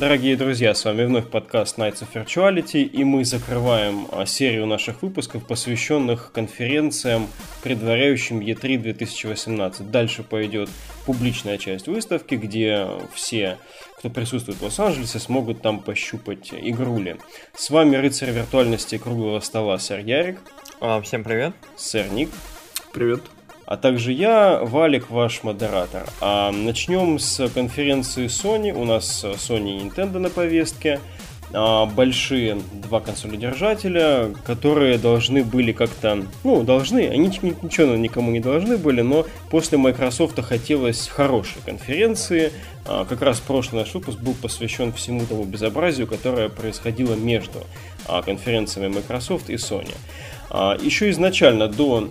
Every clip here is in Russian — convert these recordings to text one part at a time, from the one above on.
Дорогие друзья, с вами вновь подкаст Nights of Virtuality, и мы закрываем а, серию наших выпусков, посвященных конференциям, предваряющим E3 2018. Дальше пойдет публичная часть выставки, где все, кто присутствует в Лос-Анджелесе, смогут там пощупать игрули. С вами рыцарь виртуальности круглого стола сэр Ярик. А, всем привет. Сэр Ник. Привет а также я, Валик, ваш модератор. А начнем с конференции Sony. У нас Sony и Nintendo на повестке. А, большие два консолидержателя, которые должны были как-то, ну, должны, они ничего никому не должны были, но после Microsoft хотелось хорошей конференции. А, как раз прошлый наш выпуск был посвящен всему тому безобразию, которое происходило между а, конференциями Microsoft и Sony. Еще изначально до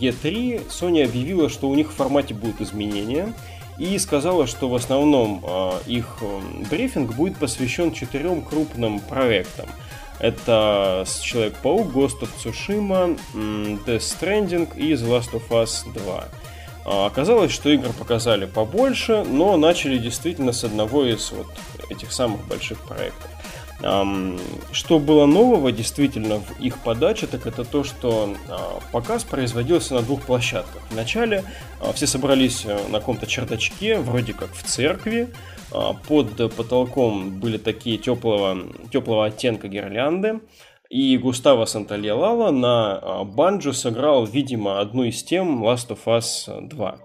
E3 Sony объявила, что у них в формате будут изменения и сказала, что в основном э, их э, брифинг будет посвящен четырем крупным проектам. Это Человек-паук, Ghost of Tsushima, Death Stranding и The Last of Us 2. А, оказалось, что игр показали побольше, но начали действительно с одного из вот этих самых больших проектов. Что было нового действительно в их подаче, так это то, что а, показ производился на двух площадках. Вначале а, все собрались э, на каком-то чердачке, вроде как в церкви. А, под потолком были такие теплого, теплого оттенка гирлянды. И Густаво Сантальялала на банджо сыграл, видимо, одну из тем Last of Us 2.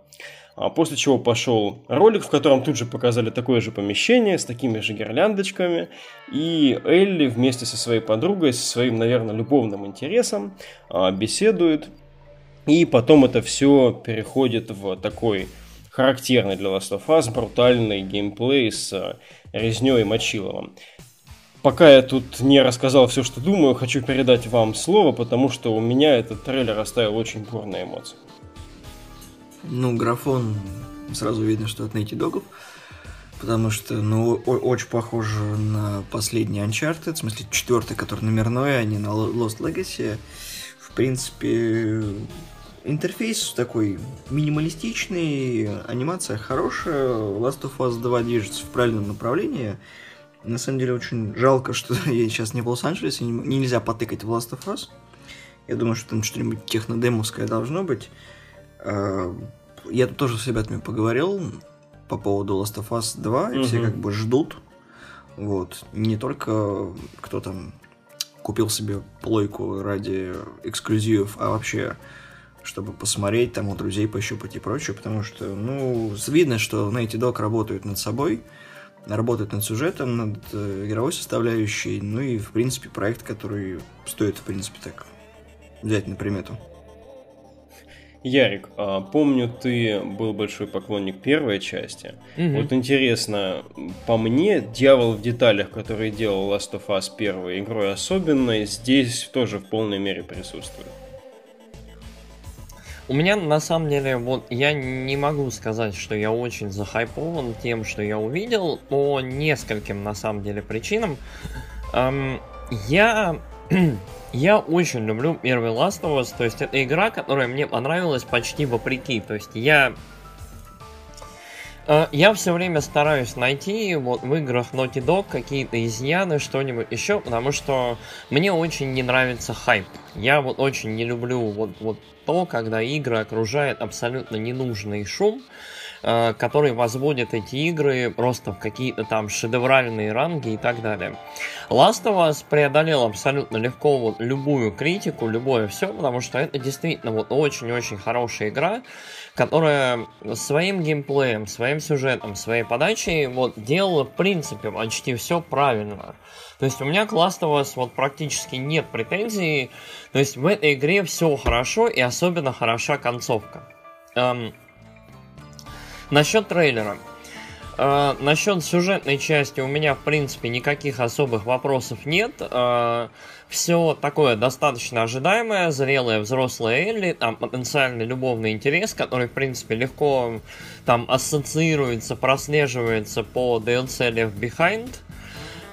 А после чего пошел ролик, в котором тут же показали такое же помещение с такими же гирляндочками. И Элли вместе со своей подругой, со своим, наверное, любовным интересом а, беседует. И потом это все переходит в такой характерный для Last of Us брутальный геймплей с а, резней Мочиловым. Пока я тут не рассказал все, что думаю, хочу передать вам слово, потому что у меня этот трейлер оставил очень бурные эмоции. Ну, графон сразу видно, что от Найти Догов. Потому что, ну, очень похоже на последний Uncharted, в смысле, четвертый, который номерной, а не на Lost Legacy. В принципе, интерфейс такой минималистичный, анимация хорошая, Last of Us 2 движется в правильном направлении. На самом деле, очень жалко, что я сейчас не в Лос-Анджелесе, нельзя потыкать в Last of Us. Я думаю, что там что-нибудь технодемовское должно быть. Я тут тоже с ребятами поговорил по поводу Last of Us 2, и угу. все как бы ждут. Вот. Не только кто там купил себе плойку ради эксклюзивов, а вообще чтобы посмотреть, там у друзей пощупать и прочее, потому что, ну, видно, что Найти Dog работают над собой, работают над сюжетом, над э, игровой составляющей, ну и, в принципе, проект, который стоит, в принципе, так взять на примету. Ярик, а, помню, ты был большой поклонник первой части. Угу. Вот интересно, по мне, дьявол в деталях, который делал Last of Us первой игрой особенной, здесь тоже в полной мере присутствует. У меня на самом деле, вот я не могу сказать, что я очень захайпован тем, что я увидел, по нескольким на самом деле причинам. Эм, я я очень люблю первый Last of Us, то есть это игра, которая мне понравилась почти вопреки, то есть я... Э, я все время стараюсь найти вот в играх Naughty Dog какие-то изъяны, что-нибудь еще, потому что мне очень не нравится хайп. Я вот очень не люблю вот, вот то, когда игры окружает абсолютно ненужный шум, который возводит эти игры просто в какие-то там шедевральные ранги и так далее. Last of Us преодолел абсолютно легко вот любую критику, любое все, потому что это действительно вот очень-очень хорошая игра, которая своим геймплеем, своим сюжетом, своей подачей вот делала в принципе почти все правильно. То есть у меня к Last of Us вот практически нет претензий. То есть в этой игре все хорошо и особенно хороша концовка. Эм, Насчет трейлера. Uh, насчет сюжетной части у меня, в принципе, никаких особых вопросов нет. А, все такое достаточно ожидаемое, зрелая взрослая Элли, там потенциальный любовный интерес, который, в принципе, легко там ассоциируется, прослеживается по DLC Left Behind.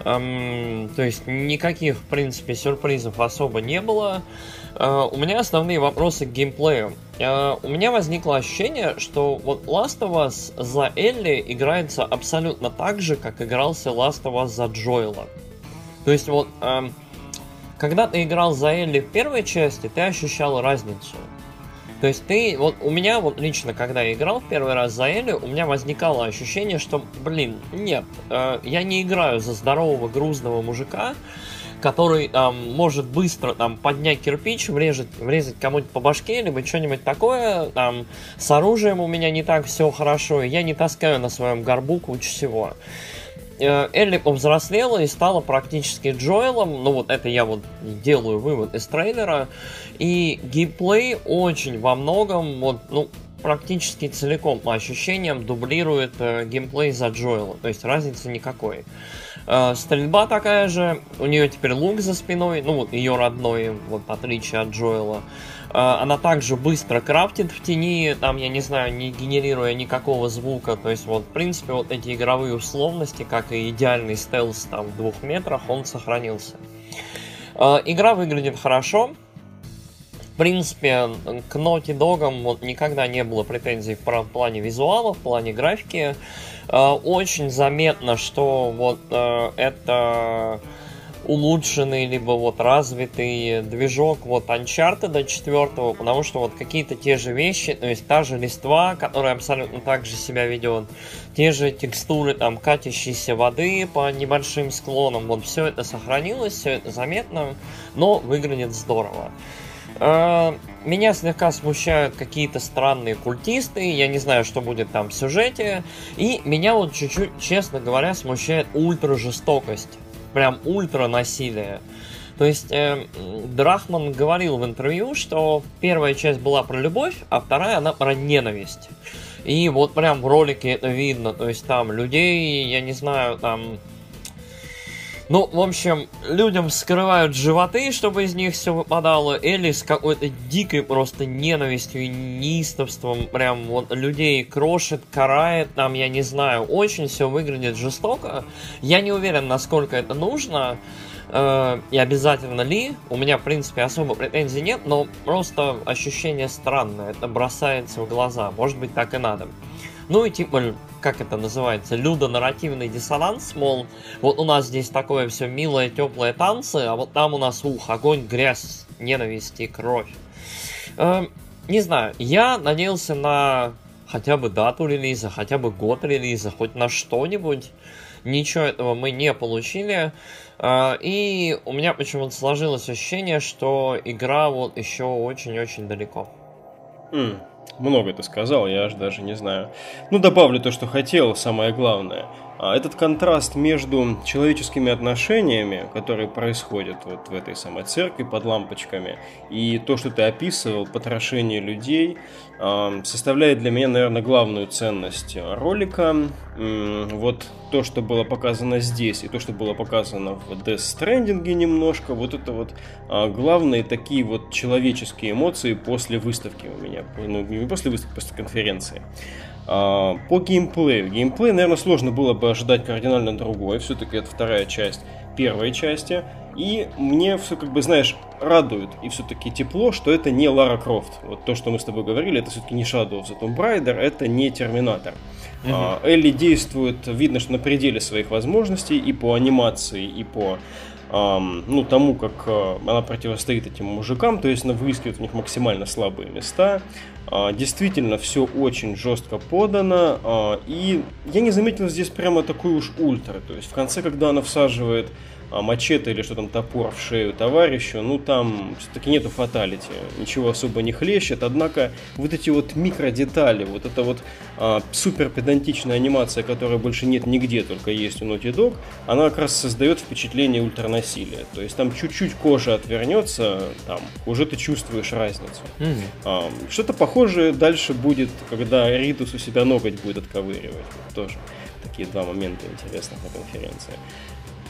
Эм, то есть никаких, в принципе, сюрпризов особо не было. Э, у меня основные вопросы к геймплею. Э, у меня возникло ощущение, что вот Last of Us за Элли играется абсолютно так же, как игрался Last of Us за Джоэла. То есть вот, когда ты играл за Элли в первой части, ты ощущал разницу. То есть ты, вот у меня вот лично, когда я играл в первый раз за Элли, у меня возникало ощущение, что, блин, нет, э, я не играю за здорового грузного мужика, который там может быстро там поднять кирпич, врезать, врезать кому-нибудь по башке, либо что-нибудь такое. Там с оружием у меня не так все хорошо, и я не таскаю на своем горбу кучу всего. Э, Элли повзрослела и стала практически Джоэлом. Ну вот это я вот делаю вывод из трейлера. И геймплей очень во многом, вот, ну, практически целиком по ощущениям дублирует э, геймплей за Джоэла. То есть разницы никакой. Стрельба такая же, у нее теперь лук за спиной, ну ее родной, вот отличие от Джоэла. Э, она также быстро крафтит в тени, там, я не знаю, не генерируя никакого звука. То есть, вот, в принципе, вот эти игровые условности, как и идеальный стелс там в двух метрах, он сохранился. Э, игра выглядит хорошо. В принципе, к Naughty Dog вот никогда не было претензий в плане визуала, в плане графики. Э, очень заметно, что вот это улучшенный, либо вот развитый движок вот Uncharted 4, потому что вот какие-то те же вещи, то есть та же листва, которая абсолютно так же себя ведет, те же текстуры там катящейся воды по небольшим склонам, вот все это сохранилось, все это заметно, но выглядит здорово. Э, меня слегка смущают какие-то странные культисты, я не знаю, что будет там в сюжете, и меня вот чуть-чуть, честно говоря, смущает ультра жестокость прям ультра насилие. То есть э, Драхман говорил в интервью, что первая часть была про любовь, а вторая она про ненависть. И вот прям в ролике это видно. То есть там людей, я не знаю, там ну, в общем, людям скрывают животы, чтобы из них все выпадало. Элли с какой-то дикой просто ненавистью и неистовством прям вот людей крошит, карает, там, я не знаю, очень все выглядит жестоко. Я не уверен, насколько это нужно э, и обязательно ли. У меня, в принципе, особо претензий нет, но просто ощущение странное, это бросается в глаза. Может быть, так и надо. Ну и типа, как это называется, людонарративный диссонанс, мол, вот у нас здесь такое все милое, теплые танцы, а вот там у нас, ух, огонь, грязь, ненависть и кровь. Э, не знаю, я надеялся на хотя бы дату релиза, хотя бы год релиза, хоть на что-нибудь. Ничего этого мы не получили. Э, и у меня почему-то сложилось ощущение, что игра вот еще очень-очень далеко. Mm. Много ты сказал, я аж даже не знаю. Ну, добавлю то, что хотел, самое главное – этот контраст между человеческими отношениями, которые происходят вот в этой самой церкви под лампочками, и то, что ты описывал, потрошение людей, а, составляет для меня, наверное, главную ценность ролика. Вот то, что было показано здесь, и то, что было показано в Death Stranding немножко, вот это вот а, главные такие вот человеческие эмоции после выставки у меня, ну, не после выставки, после конференции. А, по геймплею. Геймплей, наверное, сложно было бы ожидать кардинально другой. Все-таки это вторая часть первой части. И мне все, как бы, знаешь, радует и все-таки тепло, что это не Лара Крофт. Вот то, что мы с тобой говорили, это все-таки не Shadow of the Tomb Raider, это не Терминатор. Uh-huh. Элли действует, видно, что на пределе своих возможностей и по анимации, и по ну, тому, как э, она противостоит этим мужикам, то есть она выискивает в них максимально слабые места. А, действительно, все очень жестко подано, а, и я не заметил здесь прямо такой уж ультра. То есть в конце, когда она всаживает мачете или что там топор в шею товарищу, ну там все-таки нету фаталити, ничего особо не хлещет, однако вот эти вот микродетали, вот эта вот а, супер педантичная анимация, которая больше нет нигде, только есть у Naughty Dog, она как раз создает впечатление ультранасилия, то есть там чуть-чуть кожа отвернется, там уже ты чувствуешь разницу. Mm-hmm. А, что-то похожее дальше будет, когда Ритус у себя ноготь будет отковыривать, вот тоже такие два момента интересных на конференции.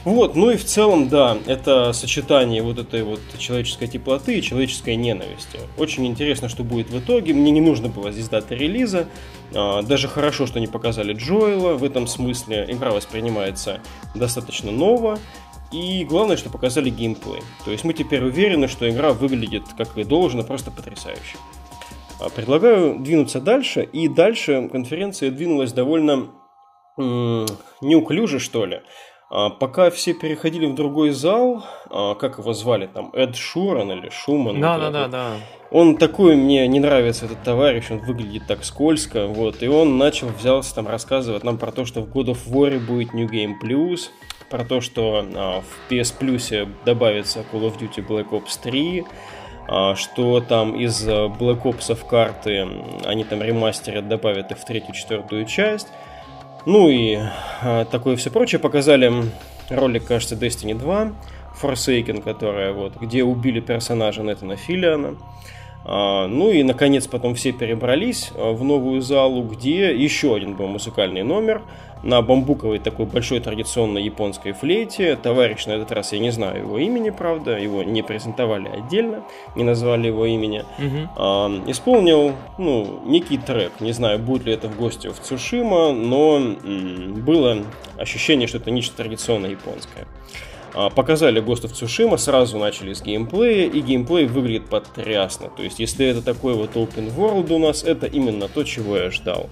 Вот, ну и в целом, да, это сочетание вот этой вот человеческой теплоты и человеческой ненависти. Очень интересно, что будет в итоге. Мне не нужно было здесь даты релиза. А, даже хорошо, что не показали Джоэла. В этом смысле игра воспринимается достаточно ново. И главное, что показали геймплей. То есть мы теперь уверены, что игра выглядит как и должно, просто потрясающе. А, предлагаю двинуться дальше. И дальше конференция двинулась довольно неуклюже, что ли. А, пока все переходили в другой зал, а, как его звали там, Эд Шуран или Шуман. Да, да, да, да. Он такой, мне не нравится этот товарищ, он выглядит так скользко, вот, и он начал, взялся там рассказывать нам про то, что в God of War будет New Game Plus, про то, что а, в PS Plus добавится Call of Duty Black Ops 3, а, что там из Black Ops карты они там ремастерят, добавят их в третью, четвертую часть. Ну и э, такое все прочее. Показали ролик, кажется, Destiny 2, Forsaken, которая вот, где убили персонажа Нетана Филиана. А, ну и, наконец, потом все перебрались а, в новую залу, где еще один был музыкальный номер на бамбуковой такой большой традиционной японской флейте. Товарищ на этот раз, я не знаю его имени, правда, его не презентовали отдельно, не назвали его имени. Угу. А, исполнил, ну, некий трек. Не знаю, будет ли это в гости в Цушима, но м- было ощущение, что это нечто традиционно японское. А, показали of Tsushima, сразу начали с геймплея, и геймплей выглядит потрясно. То есть, если это такой вот open world у нас, это именно то, чего я ждал.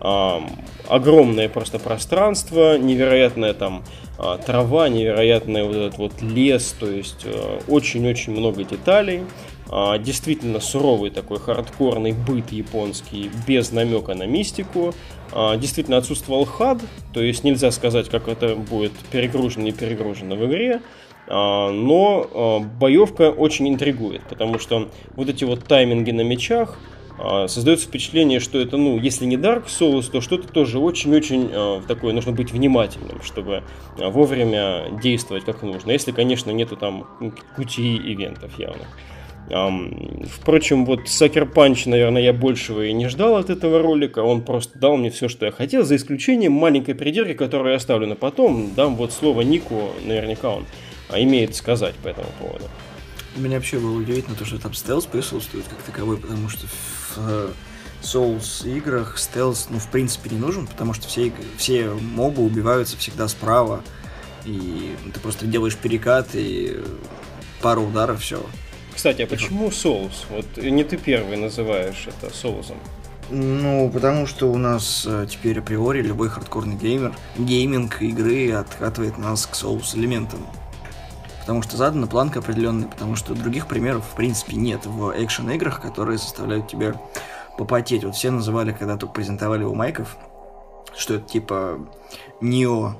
Огромное просто пространство, невероятная там а, трава, невероятный вот этот вот лес, то есть а, очень-очень много деталей. А, действительно суровый такой хардкорный быт японский, без намека на мистику. А, действительно отсутствовал хад, то есть нельзя сказать, как это будет перегружено и перегружено в игре. Но боевка очень интригует, потому что вот эти вот тайминги на мечах, создается впечатление, что это, ну, если не Dark Souls, то что-то тоже очень-очень такое, нужно быть внимательным, чтобы вовремя действовать как нужно. Если, конечно, нету там кути ивентов явных. Впрочем, вот Sucker Punch, наверное, я большего и не ждал от этого ролика. Он просто дал мне все, что я хотел, за исключением маленькой придирки, которую я оставлю на потом. Дам вот слово Нику, наверняка он а, имеет сказать по этому поводу. Меня вообще было удивительно то, что там стелс присутствует как таковой, потому что э, Souls играх стелс, ну, в принципе, не нужен, потому что все, все мобы убиваются всегда справа, и ты просто делаешь перекат, и пару ударов, все, кстати, а почему соус? Вот не ты первый называешь это соусом. Ну, потому что у нас э, теперь априори любой хардкорный геймер, гейминг игры откатывает нас к Souls-элементам. Потому что задана планка определенная, потому что других примеров, в принципе, нет в экшен-играх, которые заставляют тебя попотеть. Вот все называли, когда только презентовали у майков, что это типа Нео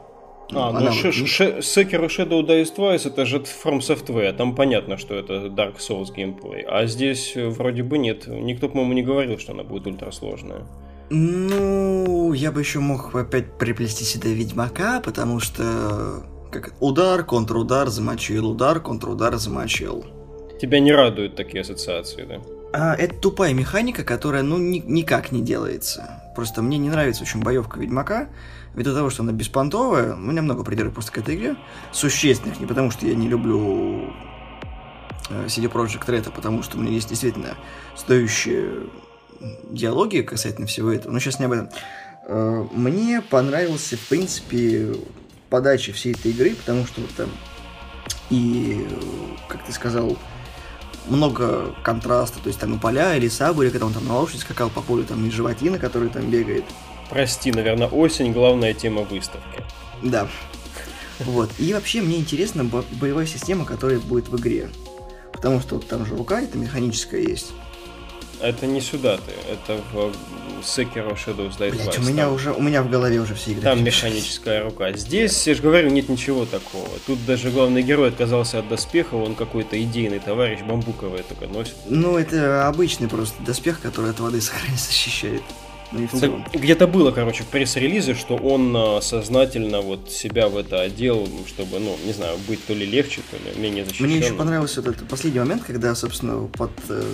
а, ну Sekiro Shadow Die Twice это же From Software, там понятно, что это Dark Souls геймплей, а здесь э, вроде бы нет, никто, по-моему, не говорил, что она будет ультрасложная. Ну, я бы еще мог опять приплести сюда Ведьмака, потому что как удар, контрудар, замочил, удар, контрудар, замочил. Тебя не радуют такие ассоциации, да? А, это тупая механика, которая, ну, ни, никак не делается. Просто мне не нравится очень боевка Ведьмака, ввиду того, что она беспонтовая, у меня много придирок просто к этой игре, существенных, не потому что я не люблю э, CD Projekt Red, а потому что у меня есть действительно стоящие диалоги касательно всего этого, но сейчас не об этом. Э, мне понравился, в принципе, подача всей этой игры, потому что вот там и, как ты сказал, много контраста, то есть там и поля, и леса были, когда он там на лошади скакал по полю, там и животина, который там бегает. Прости, наверное, осень главная тема выставки. Да. Вот. И вообще мне интересна бо- боевая система, которая будет в игре. Потому что вот там же рука, это механическая есть. Это не сюда ты, это в Sekiro Shadows Die Блять, у меня там, уже, у меня в голове уже все игры. Там механическая рука. Здесь, я же говорю, нет ничего такого. Тут даже главный герой отказался от доспеха, он какой-то идейный товарищ, бамбуковый только носит. Ну, это обычный просто доспех, который от воды защищает. Ну, где-то было, короче, в пресс-релизе, что он а, сознательно вот себя в это одел, чтобы, ну, не знаю, быть то ли легче, то ли менее защищенным. Мне еще понравился вот этот последний момент, когда, собственно, под э,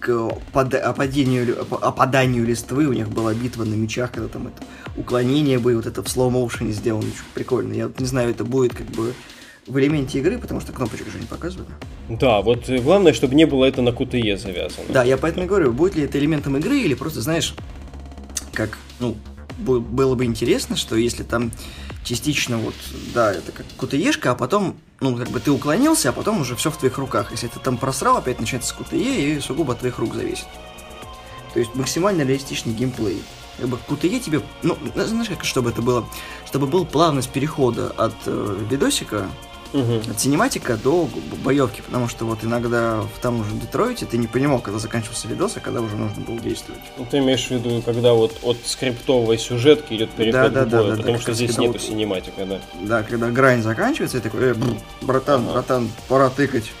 к под, опадению, опаданию листвы, у них была битва на мечах, когда там это уклонение было, вот это в слоу-моушене сделано, очень прикольно. Я вот не знаю, это будет как бы в элементе игры, потому что кнопочек же не показывают. Да, вот главное, чтобы не было это на QTE завязано. Да, я поэтому и говорю, будет ли это элементом игры или просто, знаешь, как, ну, было бы интересно, что если там частично вот, да, это как QTE-шка, а потом, ну, как бы ты уклонился, а потом уже все в твоих руках. Если ты там просрал, опять начинается QTE и сугубо от твоих рук зависит. То есть максимально реалистичный геймплей. Как бы QTE тебе, ну, знаешь, как, чтобы это было, чтобы был плавность перехода от э, видосика угу. от синематика до боевки, потому что вот иногда в том же Детройте ты не понимал, когда заканчивался видос, а когда уже нужно было действовать. Ну, ты имеешь в виду, когда вот от скриптовой сюжетки идет переход да, да, к бою, да, да, потому да, что здесь нету вот, синематика, да. Да, когда грань заканчивается, и такой, э, братан, ага. братан, пора тыкать.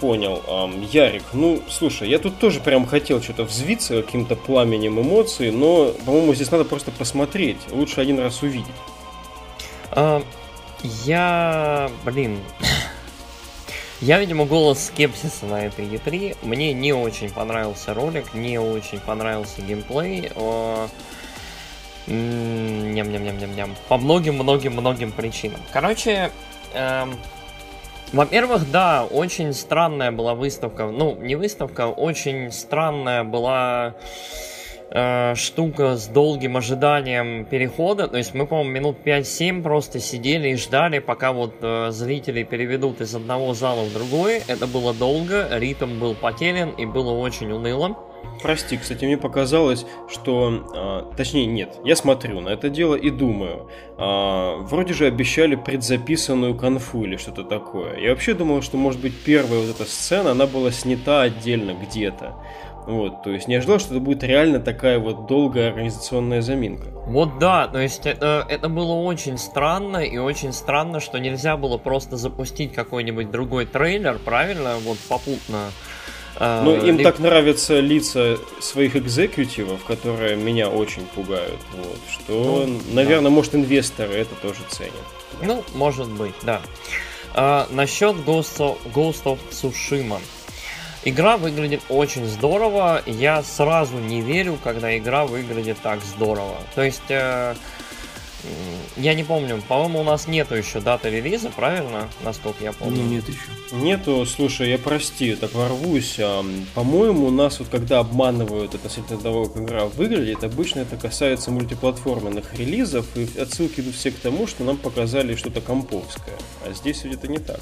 Понял. Um, Ярик, ну, слушай, я тут тоже прям хотел что-то взвиться каким-то пламенем эмоций, но, по-моему, здесь надо просто посмотреть. Лучше один раз увидеть. Uh, я, блин, я, видимо, голос скепсиса на этой E3. Мне не очень понравился ролик, не очень понравился геймплей. Ням-ням-ням-ням-ням. По многим-многим-многим причинам. Короче, эм, во-первых, да, очень странная была выставка. Ну, не выставка, очень странная была э, штука с долгим ожиданием перехода. То есть мы, по-моему, минут 5-7 просто сидели и ждали, пока вот э, зрители переведут из одного зала в другой. Это было долго, ритм был потерян и было очень уныло. Прости, кстати, мне показалось, что... Э, точнее, нет, я смотрю на это дело и думаю. Э, вроде же обещали предзаписанную конфу или что-то такое. Я вообще думал, что, может быть, первая вот эта сцена, она была снята отдельно где-то. Вот, то есть не ожидал, что это будет реально такая вот долгая организационная заминка. Вот да, то есть это, это было очень странно, и очень странно, что нельзя было просто запустить какой-нибудь другой трейлер, правильно, вот попутно. А, ну, им Либо... так нравятся лица своих экзекутивов, которые меня очень пугают. Вот, что, ну, наверное, да. может, инвесторы это тоже ценят. Ну, может быть, да. А, насчет Ghost of, Ghost of Tsushima. Игра выглядит очень здорово. Я сразу не верю, когда игра выглядит так здорово. То есть, э, я не помню, по-моему, у нас нету еще даты релиза, правильно? Насколько я помню. Не, нет еще. Нету, слушай, я прости, так ворвусь. А, по-моему, у нас вот когда обманывают относительно того, как игра выглядит, обычно это касается мультиплатформенных релизов, и отсылки идут все к тому, что нам показали что-то комповское. А здесь ведь это не так.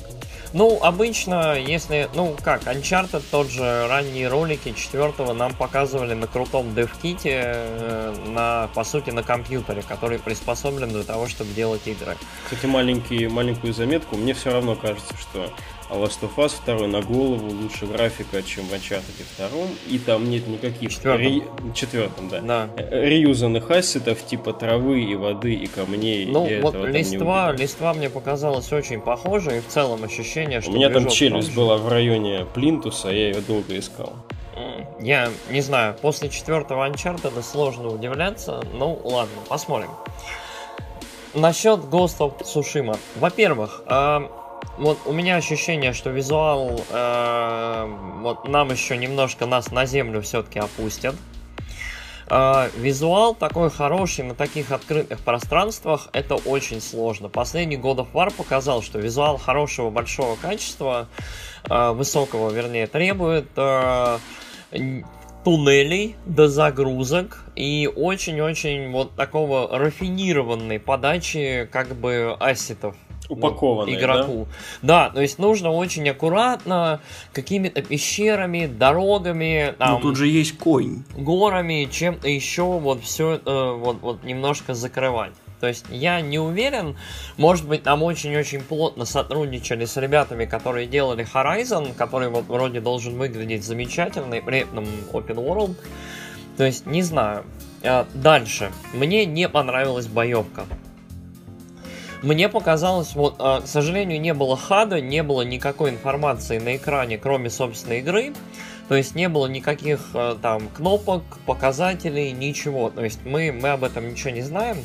Ну, обычно, если, ну как, Uncharted, тот же ранние ролики четвертого нам показывали на крутом девките, э, на, по сути, на компьютере, который приспособлен для того, чтобы делать игры. Кстати, маленький, маленькую заметку, мне все равно кажется, что Last of Us 2 на голову лучше графика, чем в Uncharted 2, и там нет никаких... Четвертом. Ре... Четвертом, да. да. Э, реюзанных ассетов типа травы и воды и камней. Ну, и вот листва, листва мне показалось очень похоже, и в целом ощущение, что... У меня там челюсть была в районе Плинтуса, я ее долго искал. Я не знаю, после четвертого Uncharted сложно удивляться, ну ладно, посмотрим. Насчет Ghost of Tsushima. Во-первых, э, вот у меня ощущение, что визуал э, вот нам еще немножко нас на землю все-таки опустят. Э, визуал такой хороший на таких открытых пространствах это очень сложно. Последний God of War показал, что визуал хорошего большого качества, э, высокого, вернее, требует э, туннелей до загрузок и очень-очень вот такого рафинированной подачи как бы ассетов упакованные, вот, игроку. Да? да, то есть нужно очень аккуратно какими-то пещерами, дорогами, там, ну тут же есть конь, горами, чем-то еще вот все это вот, вот немножко закрывать. То есть я не уверен, может быть, там очень-очень плотно сотрудничали с ребятами, которые делали Horizon, который вот вроде должен выглядеть замечательно, и при этом Open World. То есть, не знаю. А, дальше. Мне не понравилась боевка. Мне показалось, вот, а, к сожалению, не было хада, не было никакой информации на экране, кроме, собственно, игры. То есть не было никаких а, там кнопок, показателей, ничего. То есть мы, мы об этом ничего не знаем.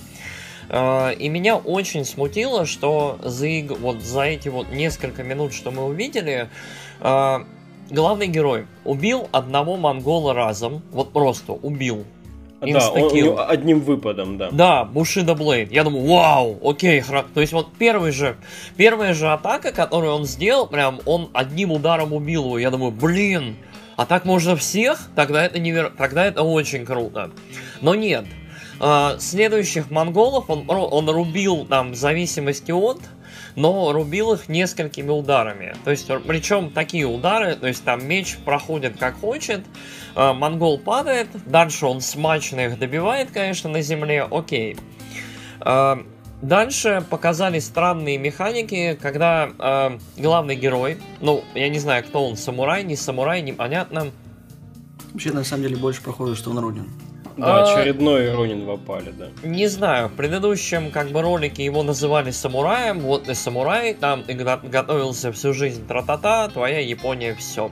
А, и меня очень смутило, что за, вот за эти вот несколько минут, что мы увидели, главный герой убил одного монгола разом, вот просто убил. Да, он, одним выпадом, да. Да, Бушида Блейд. Я думаю, вау, окей, хра... то есть вот первый же, первая же атака, которую он сделал, прям он одним ударом убил его. Я думаю, блин, а так можно всех? Тогда это невер... тогда это очень круто. Но нет. А, следующих монголов он, он рубил там зависимости от но рубил их несколькими ударами. То есть, причем такие удары, то есть там меч проходит как хочет, э, монгол падает, дальше он смачно их добивает, конечно, на земле, окей. Э, дальше показали странные механики, когда э, главный герой, ну, я не знаю, кто он, самурай, не самурай, непонятно. Вообще, на самом деле, больше похоже, что он родин. Да, а, очередной Ронин в опале, да. Не знаю, в предыдущем как бы ролике его называли самураем, вот ты самурай, там ты готовился всю жизнь тра-та-та, твоя Япония все.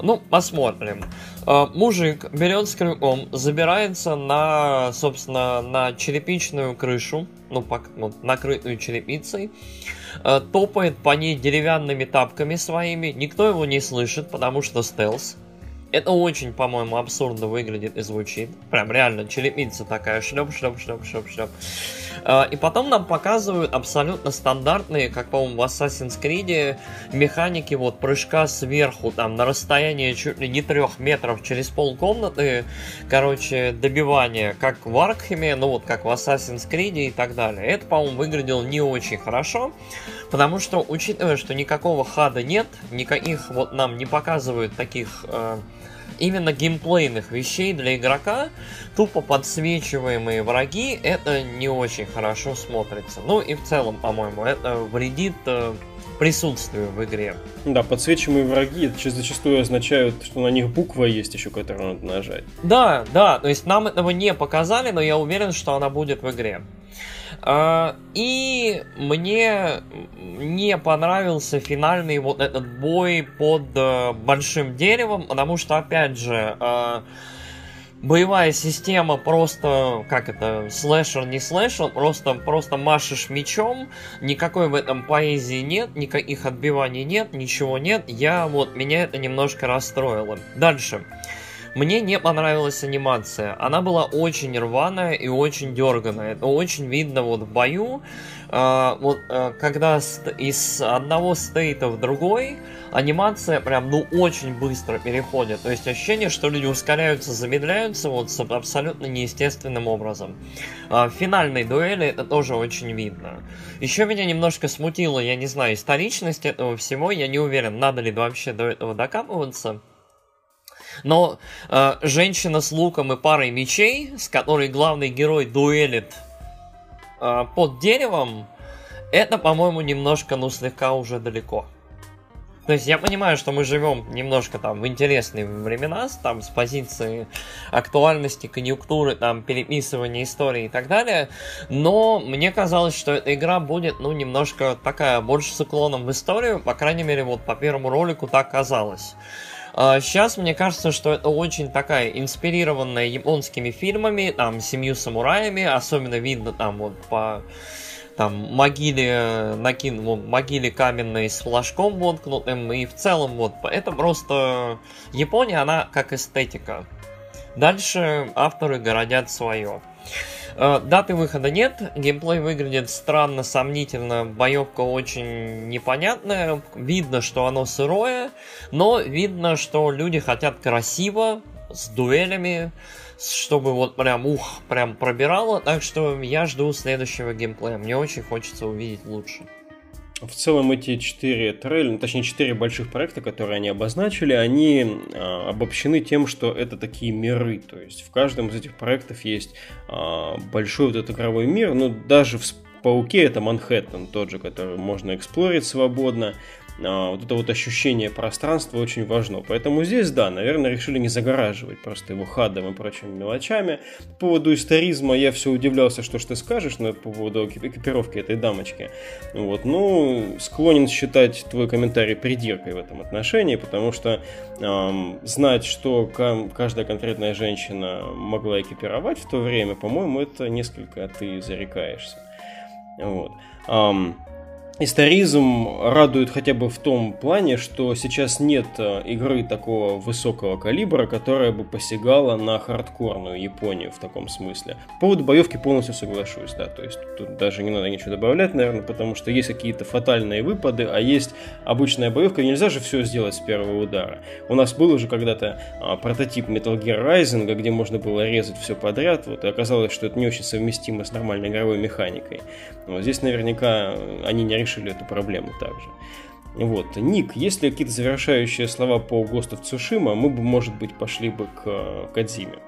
Ну, посмотрим. А, мужик берет с крюком, забирается на, собственно, на черепичную крышу, ну, ну накрытую черепицей, а, топает по ней деревянными тапками своими, никто его не слышит, потому что стелс. Это очень, по-моему, абсурдно выглядит и звучит. Прям реально черепица такая шлеп, шлеп, шлеп, шлеп, шлеп. И потом нам показывают абсолютно стандартные, как, по-моему, в Assassin's Creed, механики вот прыжка сверху, там, на расстоянии чуть ли не трех метров через полкомнаты, короче, добивание, как в Аркхеме, ну вот как в Assassin's Creed и так далее. Это, по-моему, выглядело не очень хорошо, потому что, учитывая, что никакого хада нет, никаких вот нам не показывают таких э, именно геймплейных вещей для игрока, тупо подсвечиваемые враги, это не очень хорошо смотрится. Ну и в целом, по-моему, это вредит э, присутствию в игре. Да, подсвечиваемые враги зачастую означают, что на них буква есть еще, которую надо нажать. Да, да, то есть нам этого не показали, но я уверен, что она будет в игре. А, и мне не понравился финальный вот этот бой под э, большим деревом, потому что, опять же, а, боевая система просто, как это, слэшер, не слэшер, просто, просто машешь мечом, никакой в этом поэзии нет, никаких отбиваний нет, ничего нет, я вот, меня это немножко расстроило. Дальше. Мне не понравилась анимация. Она была очень рваная и очень дерганая. Это очень видно вот в бою. Э, вот э, когда из одного стейта в другой, анимация прям, ну, очень быстро переходит. То есть ощущение, что люди ускоряются, замедляются вот с абсолютно неестественным образом. Э, в финальной дуэли это тоже очень видно. Еще меня немножко смутило, я не знаю, историчность этого всего. Я не уверен, надо ли вообще до этого докапываться. Но э, женщина с луком и парой мечей, с которой главный герой дуэлит э, под деревом, это, по-моему, немножко, ну, слегка уже далеко. То есть я понимаю, что мы живем немножко там в интересные времена, там с позиции актуальности, конъюнктуры, там переписывания истории и так далее, но мне казалось, что эта игра будет, ну, немножко такая, больше с уклоном в историю, по крайней мере, вот по первому ролику так казалось. Сейчас мне кажется, что это очень такая инспирированная японскими фильмами, там, семью самураями, особенно видно там вот по там могиле накин, вот, могиле каменной с флажком воткнутым, и в целом вот это просто Япония, она как эстетика. Дальше авторы городят свое. Э, даты выхода нет, геймплей выглядит странно, сомнительно, боевка очень непонятная, видно, что оно сырое, но видно, что люди хотят красиво, с дуэлями, чтобы вот прям ух, прям пробирало, так что я жду следующего геймплея, мне очень хочется увидеть лучше. В целом эти четыре трейлера, точнее четыре больших проекта, которые они обозначили, они а, обобщены тем, что это такие миры. То есть в каждом из этих проектов есть а, большой вот этот игровой мир. Ну, даже в Пауке это Манхэттен тот же, который можно эксплорить свободно. А, вот это вот ощущение пространства очень важно. Поэтому здесь, да, наверное, решили не загораживать просто его хадом и прочими мелочами. По поводу историзма я все удивлялся, что ж ты скажешь но по поводу экипировки этой дамочки. Вот, ну, склонен считать твой комментарий придиркой в этом отношении, потому что эм, знать, что каждая конкретная женщина могла экипировать в то время, по-моему, это несколько ты зарекаешься. Вот. Um, Историзм радует хотя бы в том плане, что сейчас нет э, игры такого высокого калибра, которая бы посягала на хардкорную Японию в таком смысле. По поводу боевки полностью соглашусь, да, то есть тут даже не надо ничего добавлять, наверное, потому что есть какие-то фатальные выпады, а есть обычная боевка, нельзя же все сделать с первого удара. У нас был уже когда-то а, прототип Metal Gear Rising, где можно было резать все подряд, вот, и оказалось, что это не очень совместимо с нормальной игровой механикой. Вот здесь наверняка они не решили эту проблему также. Вот. Ник, есть ли какие-то завершающие слова по Ghost of Tsushima, мы бы, может быть, пошли бы к э, Кадзиме.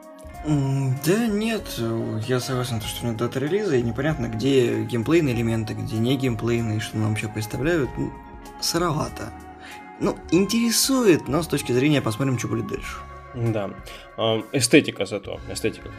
Да нет, я согласен, что нет дата релиза, и непонятно, где геймплейные элементы, где не геймплейные, что нам вообще представляют. Ну, сыровато. Ну, интересует, но с точки зрения посмотрим, что будет дальше. Да. Эстетика зато. Эстетика.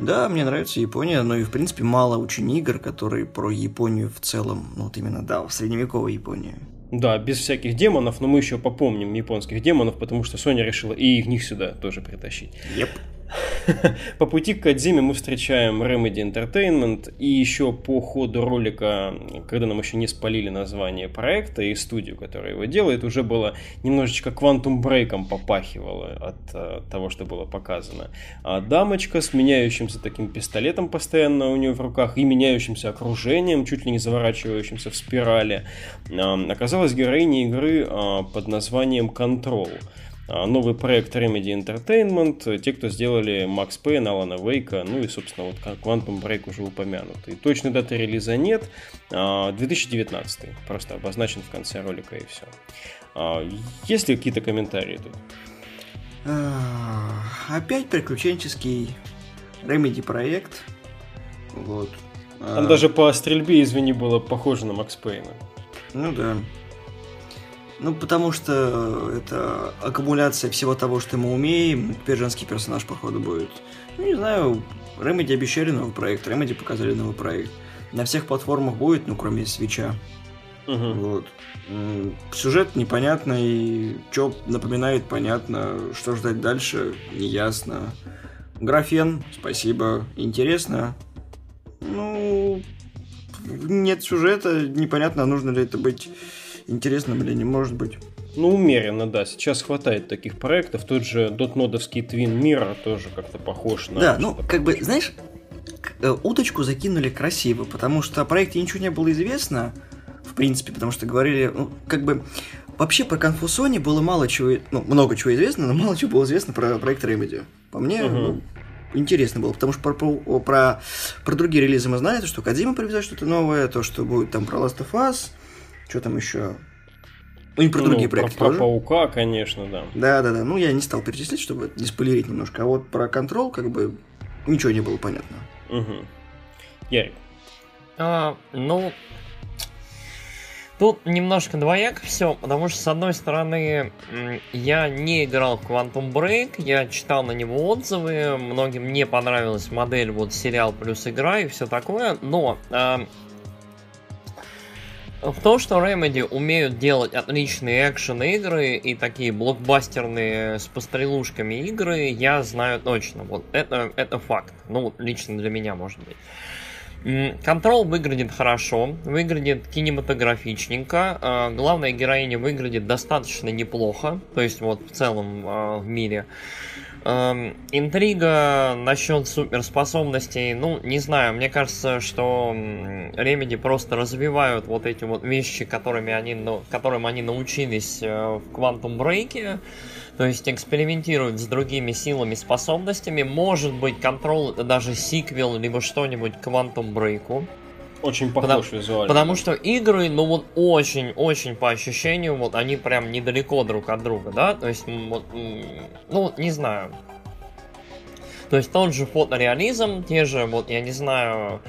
Да, мне нравится Япония, но и, в принципе, мало очень игр, которые про Японию в целом, ну вот именно, да, в средневековой Японии. Да, без всяких демонов, но мы еще попомним японских демонов, потому что Sony решила и их них сюда тоже притащить. Yep. По пути к Кадзиме мы встречаем Remedy Entertainment, и еще по ходу ролика, когда нам еще не спалили название проекта и студию, которая его делает, уже было немножечко Quantum Break попахивало от uh, того, что было показано. А дамочка с меняющимся таким пистолетом постоянно у нее в руках и меняющимся окружением, чуть ли не заворачивающимся в спирали, uh, оказалась героиней игры uh, под названием Control. А, новый проект Remedy Entertainment, те, кто сделали Max Payne, Алана Вейка, ну и, собственно, вот Quantum Break уже упомянутый. Точной даты релиза нет, 2019, а, просто обозначен в конце ролика и все. А, есть ли какие-то комментарии тут? Опять приключенческий Remedy проект. Вот. Там даже по стрельбе, извини, было похоже на Макс Пейна. Ну да. Ну, потому что это аккумуляция всего того, что мы умеем. Теперь женский персонаж, походу, будет. Ну, не знаю, Remedy обещали новый проект, Remedy показали новый проект. На всех платформах будет, ну, кроме свеча. Угу. Вот. Сюжет непонятный, что напоминает, понятно, что ждать дальше, неясно. Графен, спасибо, интересно. Ну, нет сюжета, непонятно, нужно ли это быть интересным или не может быть. Ну, умеренно, да. Сейчас хватает таких проектов. Тот же дотнодовский Twin Mirror тоже как-то похож на... Да, ну, как бы, знаешь, э, уточку закинули красиво, потому что о проекте ничего не было известно, в принципе, потому что говорили, ну, как бы, вообще про Confu было мало чего, ну, много чего известно, но мало чего было известно про проект Remedy. По мне, угу. ну, интересно было, потому что про, про, про, про другие релизы мы знаем, что Кадима привезет что-то новое, то, что будет там про Last of Us, что там еще? Ну и про ну, другие проекты про, тоже. Про паука, конечно, да. Да, да, да. Ну, я не стал перечислять, чтобы не спойлерить немножко. А вот про контрол, как бы, ничего не было понятно. Угу. Ярик. А, ну, Тут немножко двояко все, потому что, с одной стороны, я не играл в Quantum Break, я читал на него отзывы, многим не понравилась модель, вот сериал плюс игра и все такое, но э, в том, что Remedy умеют делать отличные экшен-игры и такие блокбастерные с пострелушками игры, я знаю точно. Вот это, это факт. Ну, лично для меня, может быть. Контрол выглядит хорошо, выглядит кинематографичненько, а, главная героиня выглядит достаточно неплохо, то есть вот в целом а, в мире. Эм, интрига насчет суперспособностей, ну, не знаю, мне кажется, что Remedy просто развивают вот эти вот вещи, которыми они, ну, которым они научились э, в Quantum Break, то есть экспериментируют с другими силами, способностями, может быть, контрол даже сиквел, либо что-нибудь к Quantum Break. Очень похож потому, визуально. Потому что игры, ну вот очень-очень по ощущению, вот они прям недалеко друг от друга, да? То есть, вот, ну, не знаю. То есть тот же фотореализм, те же, вот, я не знаю,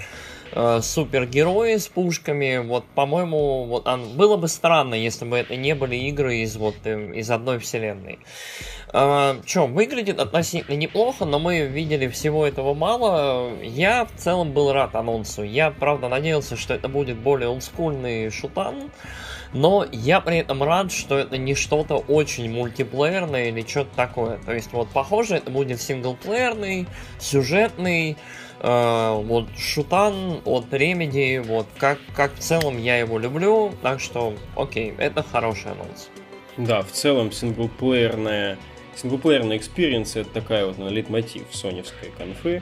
э, супергерои с пушками, вот, по-моему, вот, было бы странно, если бы это не были игры из, вот, э, из одной вселенной. Че, выглядит относительно неплохо, но мы видели всего этого мало. Я в целом был рад анонсу. Я, правда, надеялся, что это будет более олдскульный шутан. Но я при этом рад, что это не что-то очень мультиплеерное или что-то такое. То есть, вот, похоже, это будет синглплеерный, сюжетный, э, вот, шутан от Remedy, вот, как, как в целом я его люблю, так что, окей, это хороший анонс. Да, в целом синглплеерная синглплеерная experience это такая вот лейтмотив соневской конфы.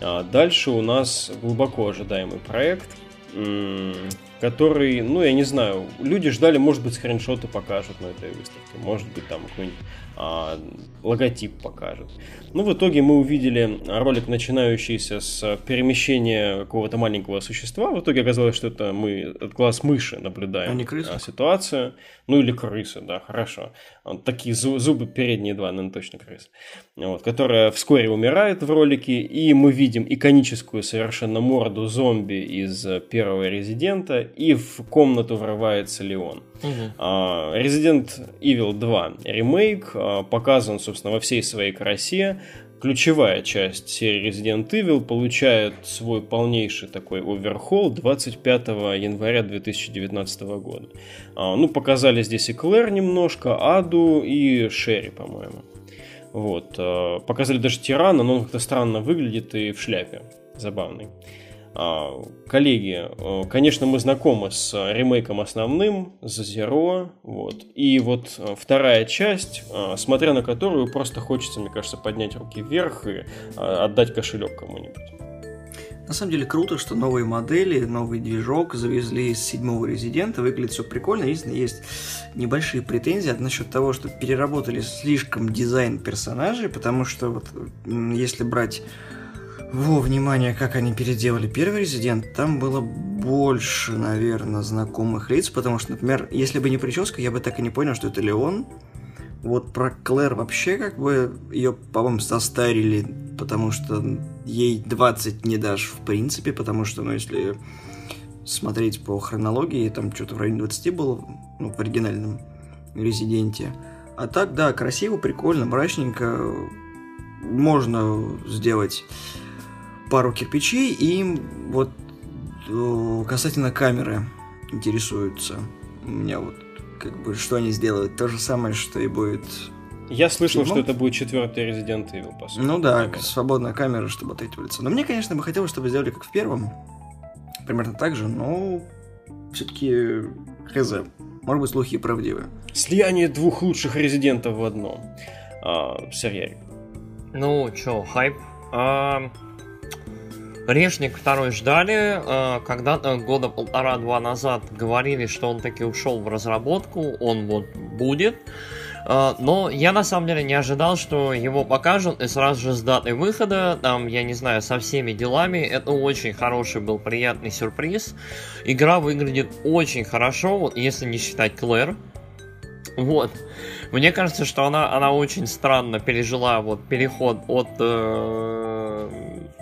А дальше у нас глубоко ожидаемый проект, который, ну, я не знаю, люди ждали, может быть, скриншоты покажут на этой выставке, может быть, там какой-нибудь а, логотип покажут. Ну, в итоге мы увидели ролик, начинающийся с перемещения какого-то маленького существа. В итоге оказалось, что это мы от глаз мыши наблюдаем а не крыса? ситуацию. Ну, или крысы, да, хорошо. Вот такие зубы передние два, наверное, точно крысы. Вот, которая вскоре умирает в ролике, и мы видим иконическую совершенно морду зомби из первого резидента, и в комнату врывается Леон. Угу. Resident Evil 2 ремейк а, показан, собственно, во всей своей красе. Ключевая часть серии Resident Evil получает свой полнейший такой оверхол 25 января 2019 года. А, ну, показали здесь и Клэр немножко, Аду и Шерри, по-моему. Вот. Показали даже Тирана, но он как-то странно выглядит и в шляпе. Забавный. А, коллеги, э, конечно, мы знакомы с ремейком основным, за Zero, вот. И вот э, вторая часть, э, смотря на которую просто хочется, мне кажется, поднять руки вверх и отдать кошелек кому-нибудь. На самом деле круто, что новые модели, новый движок завезли из седьмого резидента, выглядит все прикольно. Единственное, есть небольшие претензии насчет того, что переработали слишком дизайн персонажей, потому что вот если брать во внимание, как они переделали первый резидент, там было больше, наверное, знакомых лиц, потому что, например, если бы не прическа, я бы так и не понял, что это Леон. Вот про Клэр вообще как бы ее, по-моему, состарили, потому что ей 20 не дашь в принципе, потому что, ну, если смотреть по хронологии, там что-то в районе 20 было, ну, в оригинальном Резиденте. А так, да, красиво, прикольно, мрачненько, можно сделать пару кирпичей, и вот э, касательно камеры интересуются. У меня вот как бы что они сделают, то же самое, что и будет. Я слышал, что это будет четвертый Resident Evil, по сути. Ну да, камера. свободная камера, чтобы от третьего лица. Но мне, конечно, бы хотелось, чтобы сделали как в первом. Примерно так же, но все-таки хз. Может быть, слухи правдивые. Слияние двух лучших резидентов в одном а, сериале. Ну, чё, хайп. А, Решник второй ждали, э, когда-то года полтора-два назад говорили, что он таки ушел в разработку, он вот будет. Э, но я на самом деле не ожидал, что его покажут и сразу же с датой выхода, там, я не знаю, со всеми делами. Это очень хороший был приятный сюрприз. Игра выглядит очень хорошо, вот если не считать Клэр. Вот. Мне кажется, что она, она очень странно пережила вот переход от э,